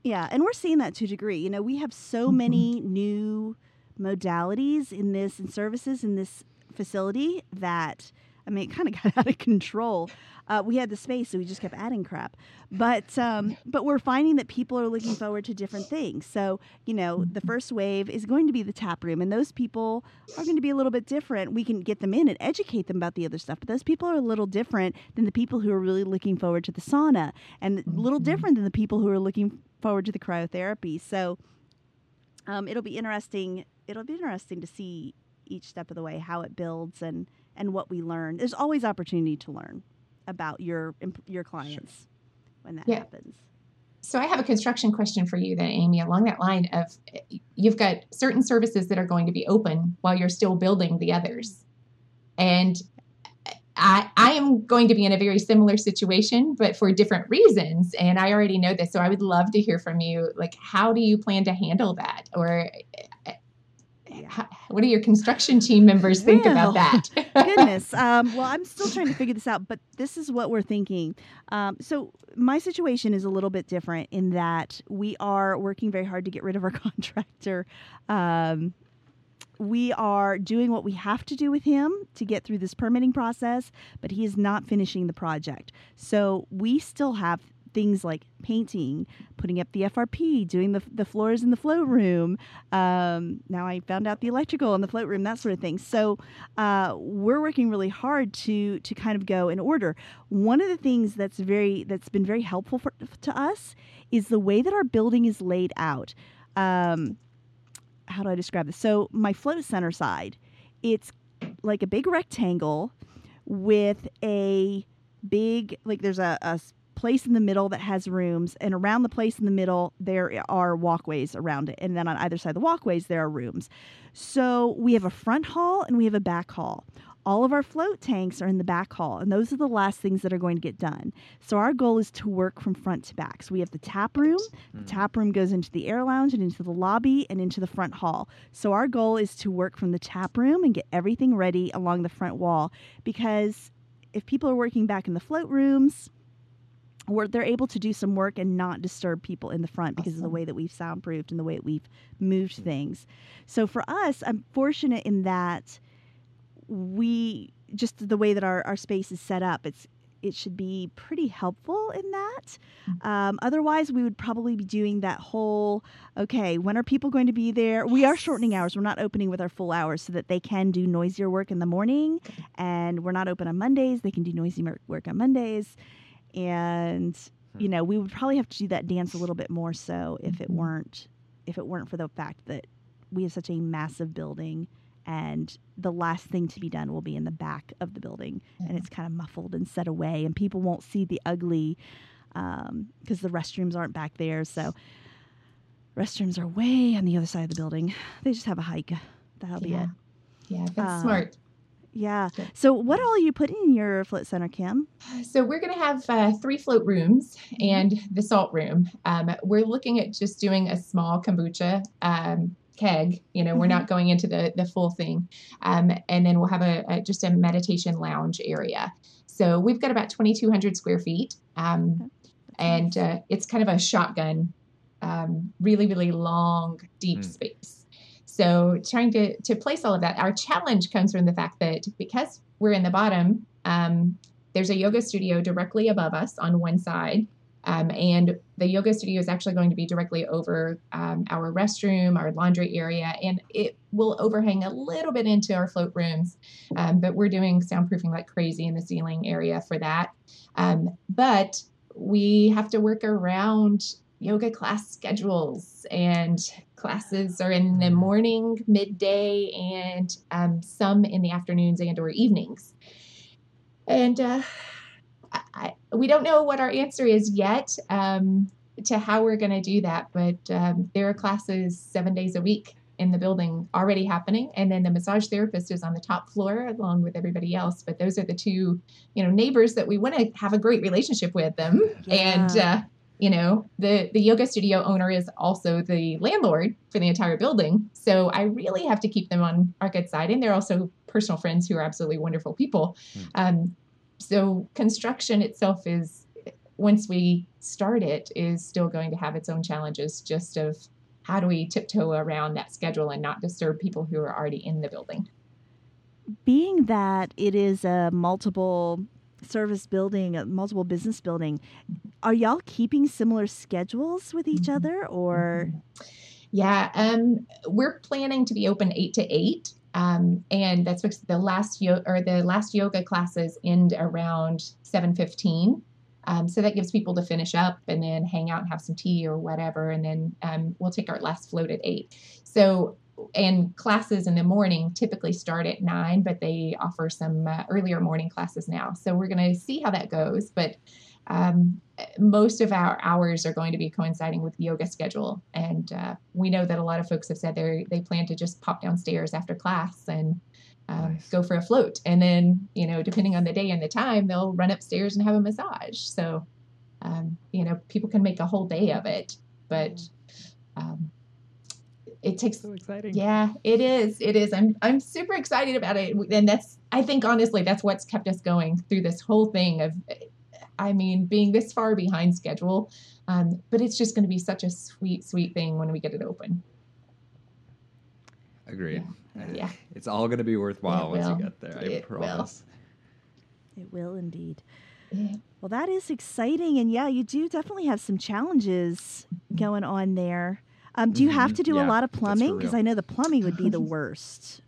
Yeah, and we're seeing that to a degree. You know, we have so mm-hmm. many new modalities in this and services in this facility that I mean, it kind of *laughs* got out of control. Uh, we had the space, so we just kept adding crap. But um, but we're finding that people are looking forward to different things. So you know, the first wave is going to be the tap room, and those people are going to be a little bit different. We can get them in and educate them about the other stuff, but those people are a little different than the people who are really looking forward to the sauna, and a little mm-hmm. different than the people who are looking forward to the cryotherapy. So um, it'll be interesting. It'll be interesting to see each step of the way how it builds and and what we learn. There's always opportunity to learn about your your clients sure. when that yeah. happens. So I have a construction question for you then Amy along that line of eh, you've got certain services that are going to be open while you're still building the others. And eh, I, I am going to be in a very similar situation, but for different reasons. And I already know this. So I would love to hear from you. Like, how do you plan to handle that? Or how, what do your construction team members think well, about that? *laughs* goodness. *laughs* Um, well, I'm still trying to figure this out, but this is what we're thinking. Um, so, my situation is a little bit different in that we are working very hard to get rid of our *laughs* contractor. Um, we are doing what we have to do with him to get through this permitting process, but he is not finishing the project. So, we still have things like painting, putting up the FRP, doing the, the floors in the float room. Um, now I found out the electrical in the float room, that sort of thing. So uh, we're working really hard to to kind of go in order. One of the things that's very that's been very helpful for, to us is the way that our building is laid out. Um, how do I describe this? So my float center side, it's like a big rectangle with a big like there's a, a place in the middle that has rooms, and around the place in the middle, there are walkways around it. And then on either side of the walkways, there are rooms. So we have a front hall and we have a back hall. All of our float tanks are in the back hall, and those are the last things that are going to get done. So our goal is to work from front to back. So we have the tap room. The hmm. tap room goes into the air lounge and into the lobby and into the front hall. So our goal is to work from the tap room and get everything ready along the front wall because if people are working back in the float rooms, where they're able to do some work and not disturb people in the front because awesome. of the way that we've soundproofed and the way that we've moved mm-hmm. things. So for us, I'm fortunate in that we just the way that our, our space is set up, it's it should be pretty helpful in that. Mm-hmm. Um, otherwise, we would probably be doing that whole okay, when are people going to be there? We are shortening hours. We're not opening with our full hours so that they can do noisier work in the morning. And we're not open on Mondays. They can do noisy work on Mondays and you hmm. know we would probably have to do that dance a little bit more so if it mm-hmm. weren't if it weren't for the fact that we have such a massive building and the last thing to be done will be in the back of the building and it's kind of muffled and set away and people won't see the ugly because um, the restrooms aren't back there so restrooms are way on the other side of the building they just have a hike that'll yeah. be it yeah that's uh, smart yeah. So, what all are you putting in your float center, Kim? So, we're going to have uh, three float rooms and the salt room. Um, we're looking at just doing a small kombucha um, keg. You know, mm-hmm. we're not going into the the full thing, um, and then we'll have a, a, just a meditation lounge area. So, we've got about 2,200 square feet, um, and uh, it's kind of a shotgun, um, really, really long, deep mm. space. So trying to, to place all of that, our challenge comes from the fact that because we're in the bottom, um, there's a yoga studio directly above us on one side. Um, and the yoga studio is actually going to be directly over um, our restroom, our laundry area, and it will overhang a little bit into our float rooms. Um, but we're doing soundproofing like crazy in the ceiling area for that. Um, but we have to work around yoga class schedules and classes are in the morning midday and um, some in the afternoons and or evenings and uh, I, we don't know what our answer is yet um, to how we're going to do that but um, there are classes seven days a week in the building already happening and then the massage therapist is on the top floor along with everybody else but those are the two you know neighbors that we want to have a great relationship with them Yeah. and uh, you know the the yoga studio owner is also the landlord for the entire building. So i really have to keep them on our good side. And they're also personal friends who are absolutely wonderful people. Hmm. um, so construction itself is once we start it is still going to have its own challenges just of how do we tiptoe around that schedule and not disturb people who are already in the building. Being that it is a multiple service building, a multiple business building, are y'all keeping similar schedules with each Mhm. other or Yeah, um, we're planning to be open eight to eight, um, and that's because the last yo- or the last yoga classes end around seven fifteen. Um, so that gives people to finish up and then hang out and have some tea or whatever, and then um, we'll take our last float at eight. So and classes in the morning typically start at nine, but they offer some uh, earlier morning classes now. So we're going to see how that goes, but um, most of our hours are going to be coinciding with the yoga schedule and uh, we know that a lot of folks have said they they plan to just pop downstairs after class and um, Nice. go for a float and then you know depending on the day and the time they'll run upstairs and have a massage so um, you know people can make a whole day of it but um, it takes So exciting. yeah, it is. It is. I'm I'm super excited about it, and that's I think honestly that's what's kept us going through this whole thing of, I mean, being this far behind schedule. Um, but it's just going to be such a sweet, sweet thing when we get it open. Agreed. Yeah. It's all going to be worthwhile It once will. you get there. I It will. promise. it will indeed. Yeah. Well, that is exciting, and yeah, you do definitely have some challenges going on there. Um, do you have Mhm. to do a lot of plumbing? Because. I know the plumbing would be the *laughs* worst.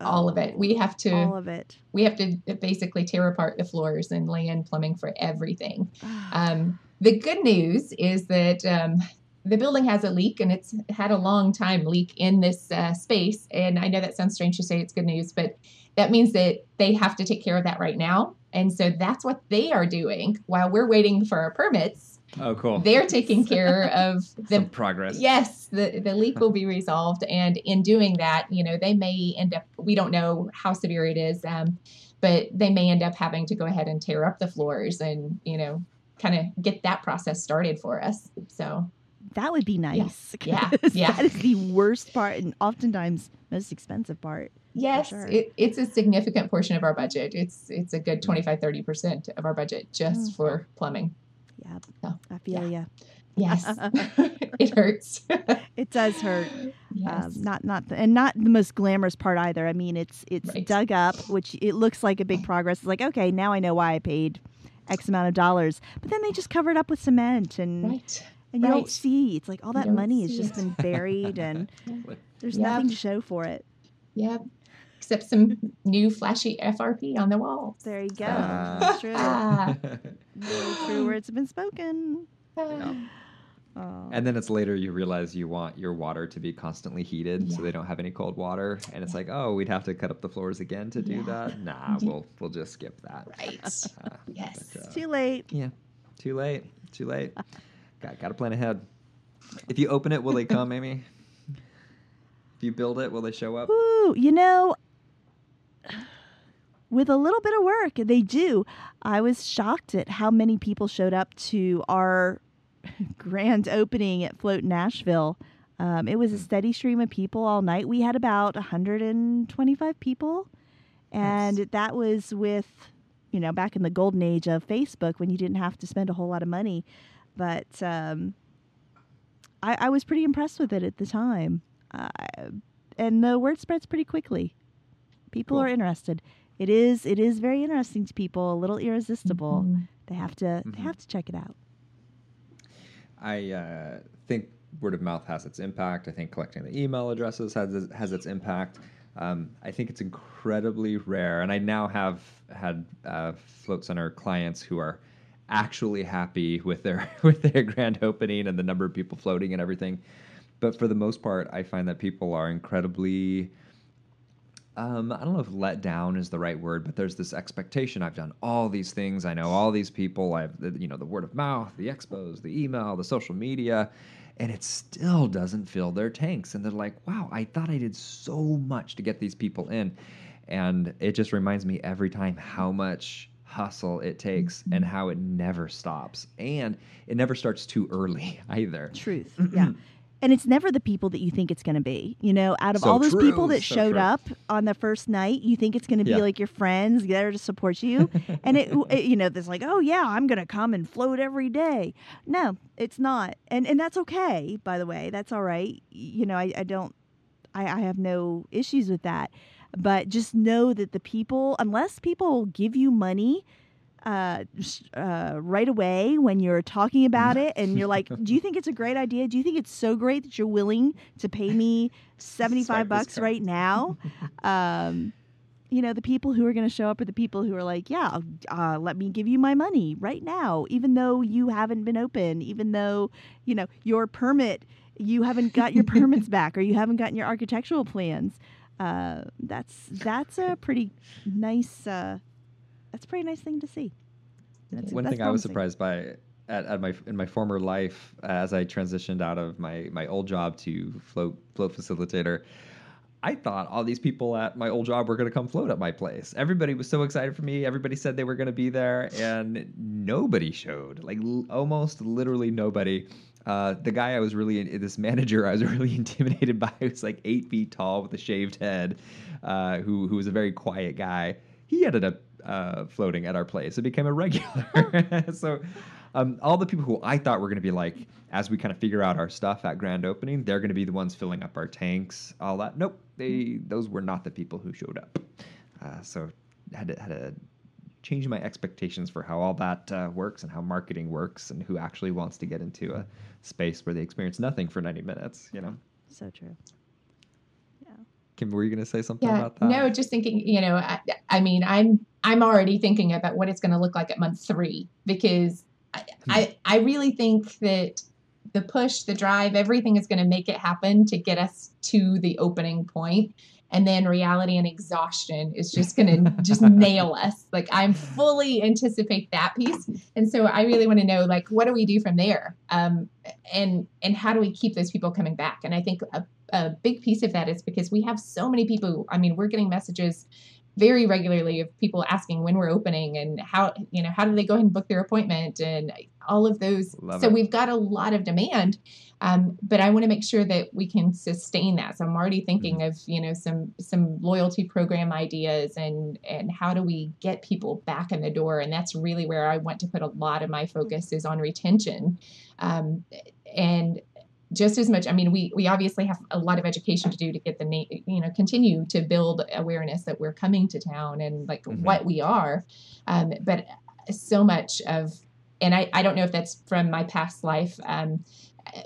All of it. We have to all of it. we have to basically tear apart the floors and lay in plumbing for everything. Um, the good news is that um, the building has a leak and it's had a long time leak in this uh, space. And I know that sounds strange to say it's good news, but that means that they have to take care of that right now. And so that's what they are doing while we're waiting for our permits. Oh, cool. They're taking *laughs* care of the Some progress. Yes, the, the leak will be resolved. And in doing that, you know, they may end up, we don't know how severe it is, um, but they may end up having to go ahead and tear up the floors and, you know, kind of get that process started for us. So, that would be nice. *laughs* Yeah, 'cause yeah. That is the worst part, and oftentimes most expensive part. yes, sure. it, it's a significant portion of our budget. It's it's a good 25, 30% of our budget just Mm. for plumbing. Yeah, So, I feel ya. Yes, *laughs* it hurts. *laughs* It does hurt. yes. Um, not not the, and not the most glamorous part either. I mean, it's it's Right. dug up, which it looks like a big progress. It's like okay, now I know why I paid X amount of dollars, but then they just cover it up with cement and right. and you don't see. It's like all that money has just it. been buried *laughs* and there's Yeah. nothing to show for it. Yep. Except some new flashy FRP on the wall. There you go. That's true. Ah. Very true words have been spoken. *gasps* Yeah. Oh. And then it's later you realize you want your water to be constantly heated so they don't have any cold water. And it's like, oh, we'd have to cut up the floors again to do Yeah. that. Nah, *laughs* we'll we'll just skip that. Right. Uh, Yes. but, uh, Too late. yeah, too late. Too late. *laughs* got got to plan ahead. If you open it, will they come, Amy? If you build it, will they show up? Woo, you know, with a little bit of work, they do. I was shocked at how many people showed up to our *laughs* grand opening at Float Nashville. Um, it was a steady stream of people all night. We had about 125 people, and Nice. that was with, you know, back in the golden age of Facebook when you didn't have to spend a whole lot of money. But um, I, I was pretty impressed with it at the time. Uh, and the word spreads pretty quickly. People Cool. are interested. It is it is very interesting to people, a little irresistible. Mhm. They have to Mhm. they have to check it out. I uh, think word of mouth has its impact. I think collecting the email addresses has has its impact. Um, I think it's incredibly rare, and I now have had uh, Float Center clients who are actually happy with their *laughs* with their grand opening and the number of people floating and everything. But for the most part, I find that people are incredibly um, I don't know if let down is the right word, but there's this expectation. I've done all these things. I know all these people. I've, you know, the word of mouth, the expos, the email, the social media, and it still doesn't fill their tanks. And they're like, wow, I thought I did so much to get these people in. And it just reminds me every time how much hustle it takes and how it never stops. And it never starts too early *laughs* either. Truth. *clears throat* yeah. And it's never the people that you think it's going to be. You know, out of So all those true, people that so showed true. up on the first night, you think it's going to be Yeah. like your friends there to support you. *laughs* and it, it, you know, there's like, oh yeah, I'm going to come and float every day. No, it's not. And and that's okay, by the way. That's all right. You know, I, I don't, I, I have no issues with that. But just know that the people, unless people give you money, uh, uh, right away when you're talking about it and you're like, do you think it's a great idea? Do you think it's so great that you're willing to pay me 75 bucks right now? um, you know, the people who are going to show up are the people who are like, yeah, uh, let me give you my money right now, even though you haven't been open, even though, you know, your permit, you haven't got your permits *laughs* back or you haven't gotten your architectural plans. Uh, that's that's a pretty nice uh, that's a pretty nice thing to see. That's, One that's thing I was surprised by at, at my in my former life as I transitioned out of my my old job to float float facilitator. I thought all these people at my old job were going to come float at my place. Everybody was so excited for me. Everybody said they were going to be there, and nobody showed. Like l- almost literally nobody. Uh, the guy I was really this manager I was *laughs* really intimidated by was like eight feet tall with a shaved head, uh, who who was a very quiet guy. He ended up uh, floating at our place. It became a regular. *laughs* so um, all the people who I thought were going to be like, as we kind of figure out our stuff at grand opening, they're going to be the ones filling up our tanks, all that. Nope, they those were not the people who showed up. Uh, so had to, had to change my expectations for how all that uh, works and how marketing works and who actually wants to get into a space where they experience nothing for 90 minutes. You know, So true. Kim, were you going to say something Yeah, about that? no, just thinking, you know, I, I mean, I'm I'm already thinking about what it's going to look like at month three because I, Hmm. I I really think that the push, the drive, everything is going to make it happen to get us to the opening point, and then reality and exhaustion is just going *laughs* to just nail us. Like I'm fully anticipate that piece, and so I really want to know, like, what do we do from there, um, and and how do we keep those people coming back? And I think a a big piece of that is because we have so many people. I mean, we're getting messages very regularly of people asking when we're opening and how you know how do they go ahead and book their appointment and all of those. Love so it. we've got a lot of demand, um, but I want to make sure that we can sustain that. So I'm already thinking of you know some some loyalty program ideas and and how do we get people back in the door, and that's really where I want to put a lot of my focus is on retention, um, and just as much i mean we we obviously have a lot of education to do to get the name you know continue to build awareness that we're coming to town and like Mhm. what we are um, but so much of and I, I don't know if that's from my past life um,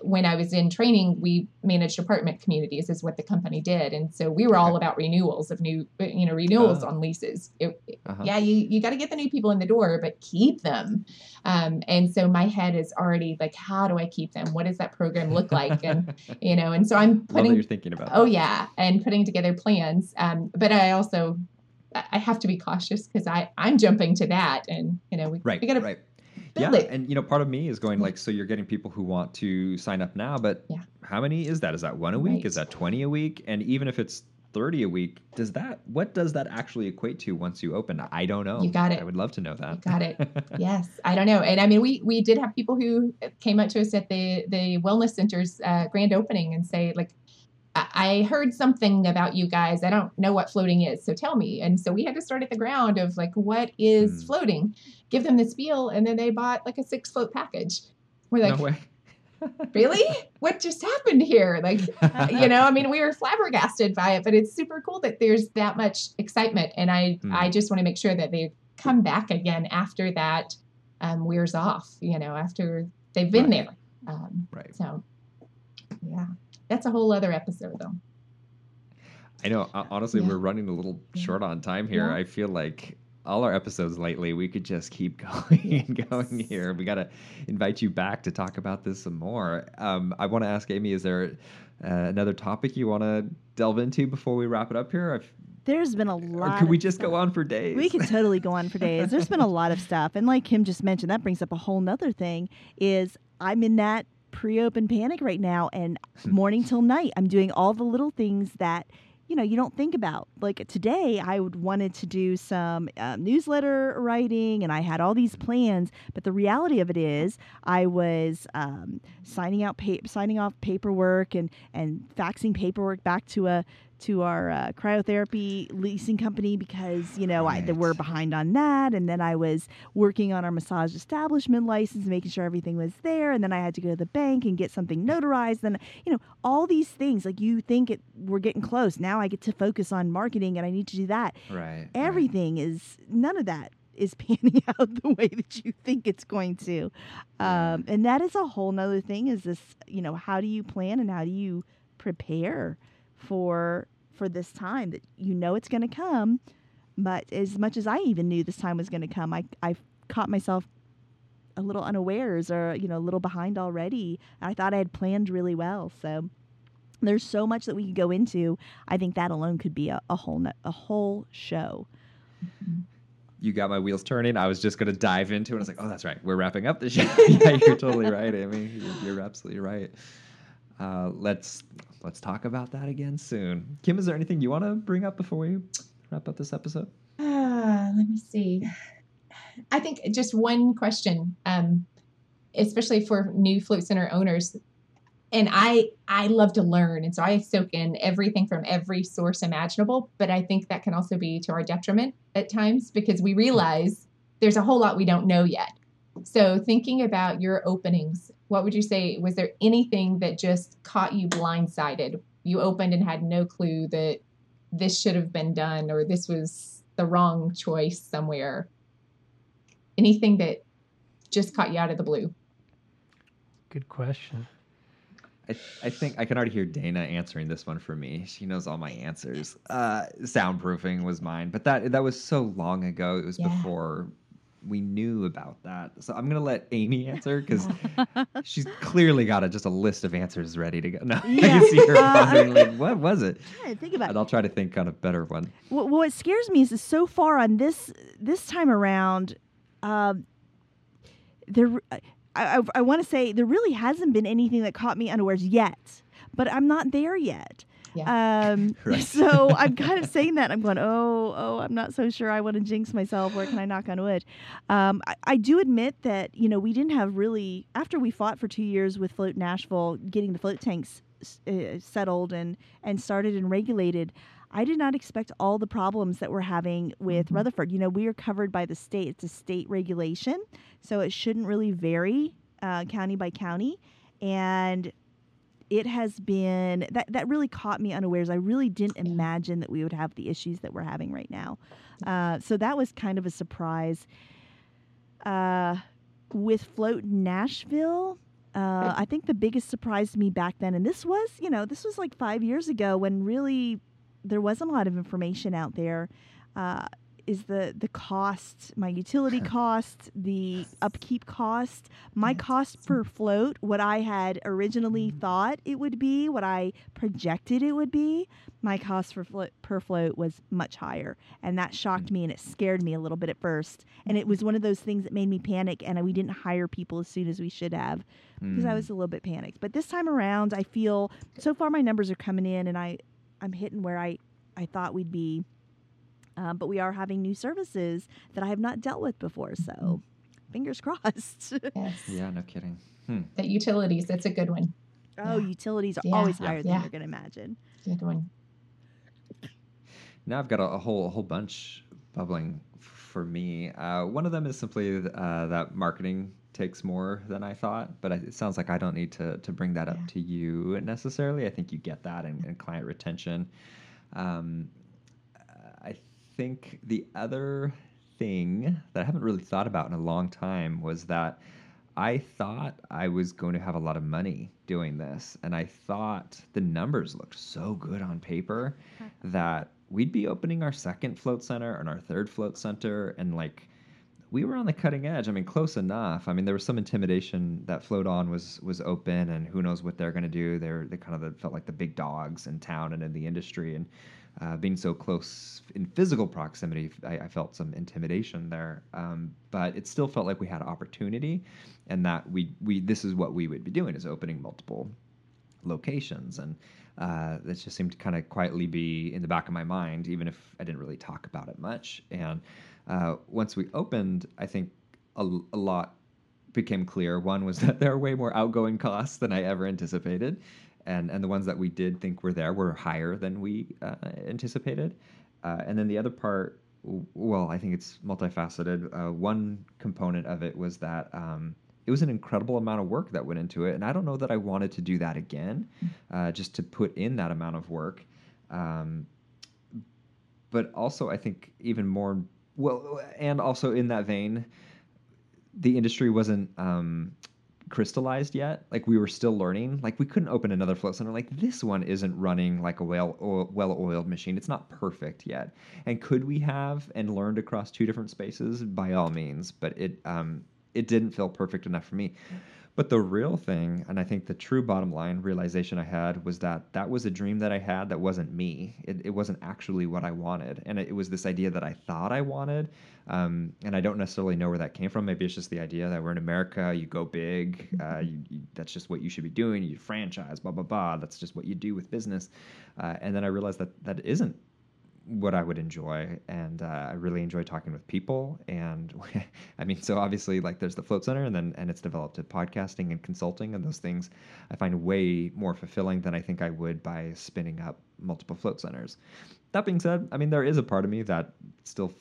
when i was in training we managed apartment communities is what the company did and so we were all about renewals of new you know renewals Oh. on leases it, Uh-huh. yeah you, you got to get the new people in the door but keep them um, and so my head is already like how do i keep them what does that program look like and *laughs* you know and so i'm putting you're thinking about. oh that. yeah and putting together plans um, but i also I- have to be cautious because i i'm jumping to that and you know we, Right. we gotta right. Build yeah, it. and you know, part of me is going like, so you're getting people who want to sign up now, but Yeah. how many is that? Is that one a week? Right. Is that twenty a week? And even if it's thirty a week, does that what does that actually equate to once you open? I don't know. You got it. I would love to know that. You got it. *laughs* yes i don't know and i mean we we did have people who came up to us at the the wellness center's uh, grand opening and say like I heard something about you guys. I don't know what floating is, so tell me. And so we had to start at the ground of like, what is Hmm. floating? Give them the spiel, and then they bought like a six float package. We're like, no way. *laughs* *laughs* really? What just happened here? Like, *laughs* you know, I mean, we were flabbergasted by it, but it's super cool that there's that much excitement. And I, Hmm. I just want to make sure that they come back again after that um, wears off. You know, after they've been Right. there. Um, right. so, yeah, that's a whole other episode, though. I know. uh, Honestly, Yeah. we're running a little short on time here. Yeah. I feel like all our episodes lately, we could just keep *laughs* going and going here. We got to invite you back to talk about this some more. Um, I want to ask Amy, is there uh, another topic you want to delve into before we wrap it up here? I've- There's been a Or lot. could we of just go on for days? We could totally go on for *laughs* days. There's been a lot of stuff, and like Kim just mentioned, that brings up a whole nother thing. Is I'm in that pre-open panic right now and morning till night. I'm doing all the little things that you know you don't think about. Like today i would wanted to do some uh, newsletter writing and i had all these plans but the reality of it is i was um, signing out pa- signing off paperwork and and faxing paperwork back to a to our uh, cryotherapy leasing company because you know right. I, we're behind on that. And then i was working on our massage establishment license making sure everything was there. And then i had to go to the bank and get something notarized. And you know all these things like you think it, we're getting close. Now i get to focus on marketing and i need to do that. Right everything right. is none of that is *laughs* panning out the way that you think it's going to. Um, and that is a whole nother thing is this you know how do you plan and how do you prepare for for this time that you know it's going to come. But as much as I even knew this time was going to come, I I caught myself a little unawares or you know a little behind already. I thought I had planned really well, so there's so much that we could go into. I think that alone could be a, a whole a whole show. You got my wheels turning. I was just going to dive into it. I was like, oh, that's right. We're wrapping up the show. *laughs* *laughs* yeah, you're totally right, Amy. You're, you're absolutely right. Uh, let's let's talk about that again soon. Kim, is there anything you want to bring up before we wrap up this episode? Uh, let me see. I think just one question, um, especially for new float center owners. And I I love to learn, and so I soak in everything from every source imaginable. But I think that can also be to our detriment at times because we realize there's a whole lot we don't know yet. So thinking about your openings what would you say? Was there anything that just caught you blindsided? You opened and had no clue that this should have been done or this was the wrong choice somewhere. Anything that just caught you out of the blue? Good question. I, I think I can already hear Dana answering this one for me. She knows all my answers. Uh, soundproofing was mine, but that that was so long ago. It was yeah. before we knew about that. So I'm gonna let Amy answer because *laughs* she's clearly got a, just a list of answers ready to go. No, *laughs* yeah. I can see her *laughs* wondering like, what was it? think about and I'll try to think on a better one. Well, what scares me is, so far on this this time around, um, there. I, I, I want to say there really hasn't been anything that caught me unawares yet, but I'm not there yet. Yeah. Um, *laughs* right. *laughs* so I'm kind of saying that. I'm going, oh, oh, I'm not so sure I want to jinx myself. Where can I knock on wood? Um, I, I, do admit that, you know, we didn't have really, after we fought for two years with Float Nashville, getting the float tanks uh, settled and, and started and regulated, I did not expect all the problems that we're having with mm-hmm. Rutherford. You know, we are covered by the state, it's a state regulation, so it shouldn't really vary uh, county by county. And it has been that that really caught me unawares. I really didn't imagine that we would have the issues that we're having right now. Uh, so that was kind of a surprise. Uh, with Float Nashville, uh, I think the biggest surprise to me back then, and this was, you know, this was like five years ago when really there wasn't a lot of information out there. Is the the cost, my utility cost, the upkeep cost, my cost per float, what I had originally mm-hmm. thought it would be, what I projected it would be, my cost for float, per float was much higher, and that shocked me and it scared me a little bit at first. And it was one of those things that made me panic, and we didn't hire people as soon as we should have because mm. I was a little bit panicked. But this time around, I feel so far my numbers are coming in, and I I'm hitting where I I thought we'd be um, but we are having new services that I have not dealt with before. So mm-hmm. fingers *laughs* crossed. yes. Yeah, no kidding. Hmm. The utilities, that's a good one. Oh, yeah. utilities are yeah. always higher yeah. than you're going to imagine. Good one. Now I've got a, a whole a whole bunch bubbling for me. Uh, one of them is simply uh, that marketing takes more than I thought, but it sounds like I don't need to to bring that up to you necessarily. I think you get that in, in client retention. Um, I think the other thing that I haven't really thought about in a long time was that I thought I was going to have a lot of money doing this. And I thought the numbers looked so good on paper that we'd be opening our second float center and our third float center. And like, we were on the cutting edge. I mean, close enough. I mean, there was some intimidation that Float On was was open, and who knows what they're going to do. They're they kind of felt like the big dogs in town and in the industry, and uh, being so close in physical proximity, I, I felt some intimidation there. Um, but it still felt like we had opportunity, and that we we this is what we would be doing is opening multiple locations, and uh, that just seemed to kind of quietly be in the back of my mind, even if I didn't really talk about it much. And uh, once we opened, I think a, a lot became clear. One was *laughs* that there are way more outgoing costs than I ever anticipated, and and the ones that we did think were there were higher than we uh, anticipated. Uh, and then the other part, well, I think it's multifaceted. Uh, one component of it was that um, it was an incredible amount of work that went into it, and I don't know that I wanted to do that again, uh, just to put in that amount of work. Um, but also, I think even more well, and also in that vein, the industry wasn't um, crystallized yet. Like we were still learning. Like we couldn't open another float center. Like this one isn't running like a well well oiled machine. It's not perfect yet. And could we have and learned across two different spaces? By all means, but it um, it didn't feel perfect enough for me. But the real thing, and I think the true bottom line realization I had was that that was a dream that I had that wasn't me. It, it wasn't actually what I wanted. And it, it was this idea that I thought I wanted. Um, and I don't necessarily know where that came from. Maybe it's just the idea that we're in America, you go big, uh, you, you, that's just what you should be doing. You franchise, blah, blah, blah. That's just what you do with business. Uh, and then I realized that that isn't what I would enjoy, and uh, I really enjoy talking with people. And *laughs* I mean, so obviously, like there's the Float Center, and then and it's developed to podcasting and consulting, and those things I find way more fulfilling than I think I would by spinning up multiple float centers. That being said, I mean, there is a part of me that still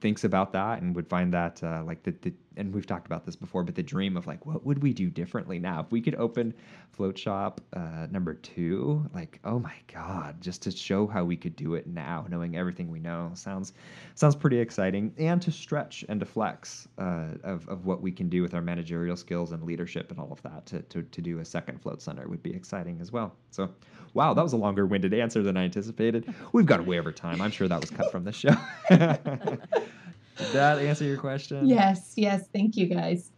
thinks about that and would find that uh, like the, the and we've talked about this before but the dream of like what would we do differently now? If we could open float shop uh, number two like oh my god just to show how we could do it now knowing everything we know sounds sounds pretty exciting. And to stretch and to flex uh, of, of what we can do with our managerial skills and leadership and all of that to, to, to do a second float center would be exciting as well. So wow that was a longer winded answer than i anticipated. We've got way over time. I'm sure that was cut from the show *laughs* Did that answer your question? Yes, yes. Thank you, guys.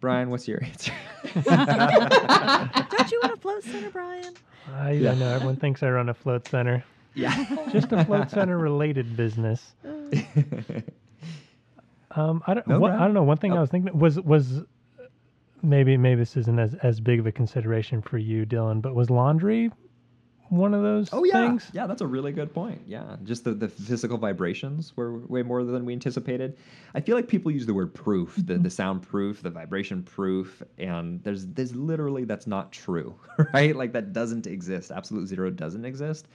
Brian, what's your answer? Don't you want a float center, Brian? I, yeah. I know everyone thinks I run a float center. Yeah. Just a float center related business. *laughs* um, I don't. No, what, I don't know. One thing oh. I was thinking was was maybe maybe this isn't as as big of a consideration for you, Dylan, but was laundry one of those oh, yeah. things? Yeah, that's a really good point. Yeah. Just the, the physical vibrations were way more than we anticipated. I feel like people use the word proof, the, the sound proof, the vibration proof, and there's there's literally that's not true, *laughs* right? Like that doesn't exist. Absolute zero doesn't exist.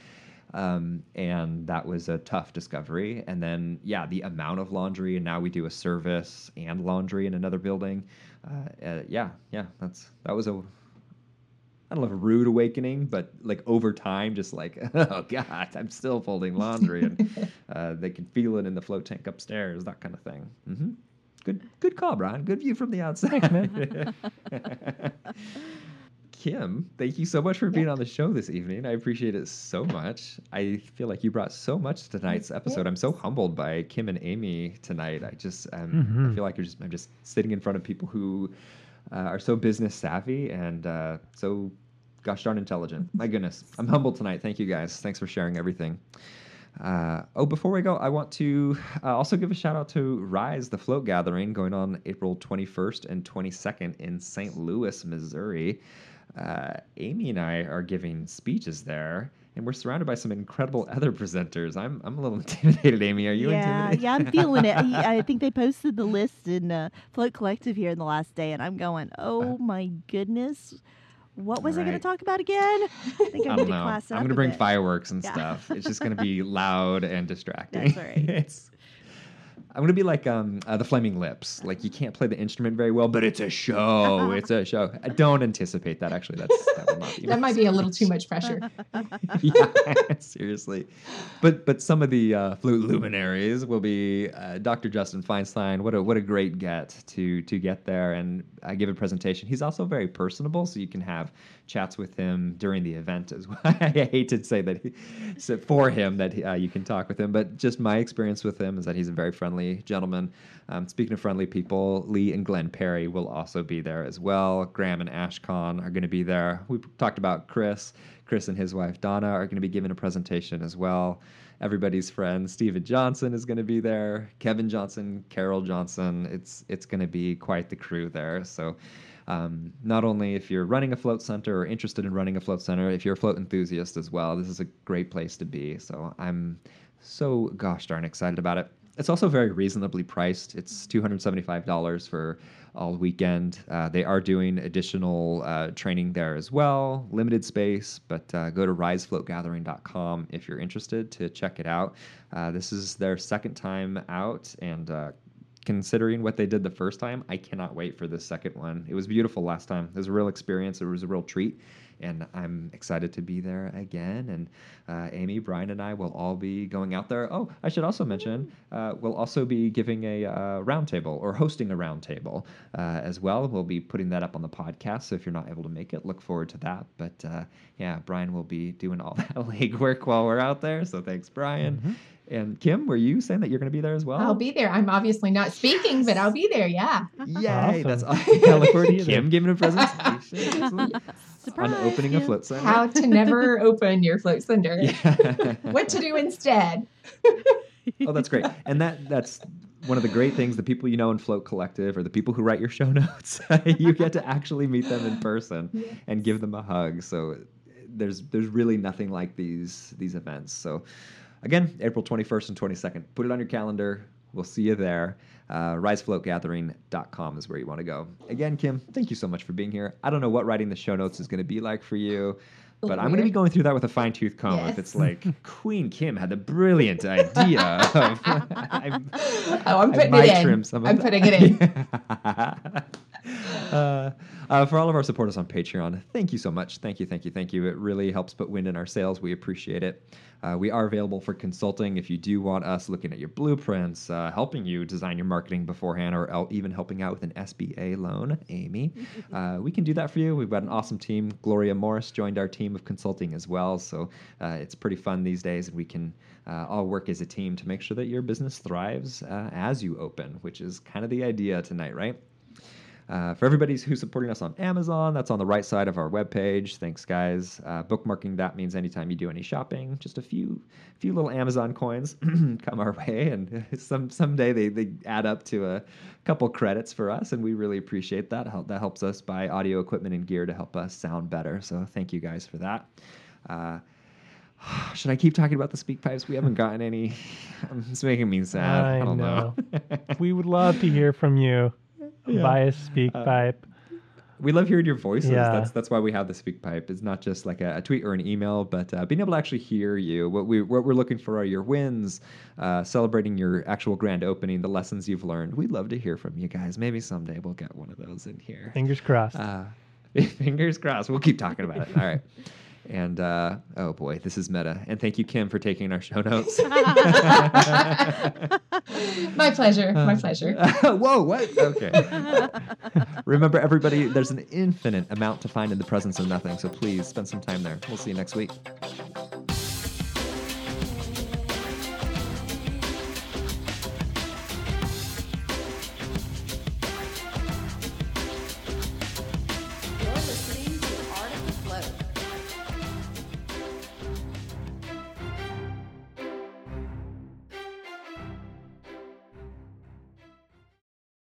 Um, and that was a tough discovery. And then, yeah, the amount of laundry, and now we do a service and laundry in another building. Uh, uh, yeah, yeah, that's that was a I don't know if a rude awakening, but like over time, just like, *laughs* oh God, I'm still folding laundry, and *laughs* uh, they can feel it in the float tank upstairs, that kind of thing. Mm-hmm. Good, good call, Brian. Good view from the outside. Man. *laughs* Kim, thank you so much for being on the show this evening. I appreciate it so much. I feel like you brought so much to tonight's episode. I'm so humbled by Kim and Amy tonight. I just, um, mm-hmm. I feel like you're just, I'm just sitting in front of people who uh, are so business savvy and uh, so gosh darn intelligent. *laughs* My goodness, I'm humbled tonight. Thank you guys. Thanks for sharing everything. Uh, oh, before we go, I want to uh, also give a shout out to Rise, the float gathering going on April 21st and 22nd in St. Louis, Missouri. Uh, Amy and I are giving speeches there, and we're surrounded by some incredible *laughs* other presenters. I'm I'm a little *laughs* intimidated, Amy. Are you yeah, intimidated? Yeah, I'm feeling it. *laughs* I think they posted the list in uh, Float Collective here in the last day, and I'm going, oh my goodness. What was right. I going to talk about again? I think I, I don't know. I'm going to bring bit. fireworks and yeah. stuff. It's just going to be loud and distracting. That's right. it's I'm gonna be like um, uh, the Flaming Lips. Like you can't play the instrument very well, but it's a show. *laughs* it's a show. I don't anticipate that. Actually, that's that will not be. that might be a little too much pressure. *laughs* yeah, *laughs* seriously. But but some of the uh, flute luminaries will be uh, Dr. Justin Feinstein. What a what a great get to to get there and I give a presentation. He's also very personable, so you can have chats with him during the event as well. *laughs* I hate to say that he, for him that uh, you can talk with him, but just my experience with him is that he's a very friendly gentleman. Um, speaking of friendly people, Lee and Glenn Perry will also be there as well. Graham and Ashkan are going to be there. We talked about Chris. Chris and his wife Donna are going to be giving a presentation as well. Everybody's friend Steven Johnson is going to be there. Kevin Johnson, Carol Johnson. It's it's going to be quite the crew there. So. Um, not only if you're running a float center or interested in running a float center, if you're a float enthusiast as well, this is a great place to be. So I'm so gosh darn excited about it. It's also very reasonably priced. It's $275 for all weekend. Uh, they are doing additional uh, training there as well, limited space, but uh, go to risefloatgathering.com if you're interested to check it out. Uh, this is their second time out, and uh, considering what they did the first time, I cannot wait for the second one. It was beautiful last time. It was a real experience. It was a real treat and I'm excited to be there again. And uh, Amy, Brian, and I will all be going out there. Oh, I should also mention uh, we'll also be giving a uh, roundtable or hosting a roundtable uh, as well. We'll be putting that up on the podcast. So if you're not able to make it, look forward to that. But uh, yeah, Brian will be doing all *laughs* that legwork while we're out there. So thanks, Brian. Mm-hmm. And Kim, were you saying that you're going to be there as well? I'll be there. I'm obviously not speaking, but I'll be there. Yeah. Yay! Awesome. That's awesome. *laughs* Kim giving a presentation. *laughs* Surprise. on opening a float center. How to never *laughs* open your float center. Yeah. what to do instead. oh, that's great. And that that's one of the great things the people you know in float collective or the people who write your show notes you get to actually meet them in person yes. and give them a hug so there's there's really nothing like these these events so again april 21st and 22nd put it on your calendar we'll see you there uh, risefloatgathering.com is where you want to go. Again, Kim, thank you so much for being here. I don't know what writing the show notes is going to be like for you, but I'm going to be going through that with a fine tooth comb. Yes. If it's like *laughs* Queen Kim had the brilliant idea of, I'm, *laughs* *laughs* oh, I'm putting it in. I'm putting it in. *laughs* uh, uh, for all of our supporters on Patreon, thank you so much. Thank you, thank you, thank you. It really helps put wind in our sails. We appreciate it. Uh, we are available for consulting if you do want us looking at your blueprints, uh, helping you design your marketing beforehand, or even helping out with an SBA loan, Amy. *laughs* Uh, we can do that for you. We've got an awesome team. Gloria Morris joined our team of consulting as well. So uh, it's pretty fun these days, and we can uh, all work as a team to make sure that your business thrives uh, as you open, which is kind of the idea tonight, right? Uh, for everybody who's supporting us on Amazon, that's on the right side of our webpage. Thanks, guys. Uh, bookmarking that means anytime you do any shopping, just a few few little Amazon coins *clears throat* come our way, and *laughs* some someday they, they add up to a couple credits for us, and we really appreciate that. That helps us buy audio equipment and gear to help us sound better. So thank you guys for that. Uh, *sighs* should I keep talking about the SpeakPipes? We haven't gotten any. *laughs* It's making me sad. I, I don't know. know. *laughs* we would love to hear from you yeah. via SpeakPipe. Uh, we love hearing your voices. Yeah. That's that's why we have the SpeakPipe. It's not just like a, a tweet or an email, but uh, being able to actually hear you. What we what we're looking for are your wins, uh, celebrating your actual grand opening, the lessons you've learned. We'd love to hear from you guys. Maybe someday we'll get one of those in here. Fingers crossed. Uh, *laughs* fingers crossed. We'll keep talking about it. All right. *laughs* And uh, oh boy, this is meta. And thank you, Kim, for taking our show *laughs* notes. *laughs* my pleasure. My uh, pleasure. *laughs* whoa, what? Okay. Remember, everybody, there's an infinite amount to find in the presence of nothing. So please spend some time there. We'll see you next week.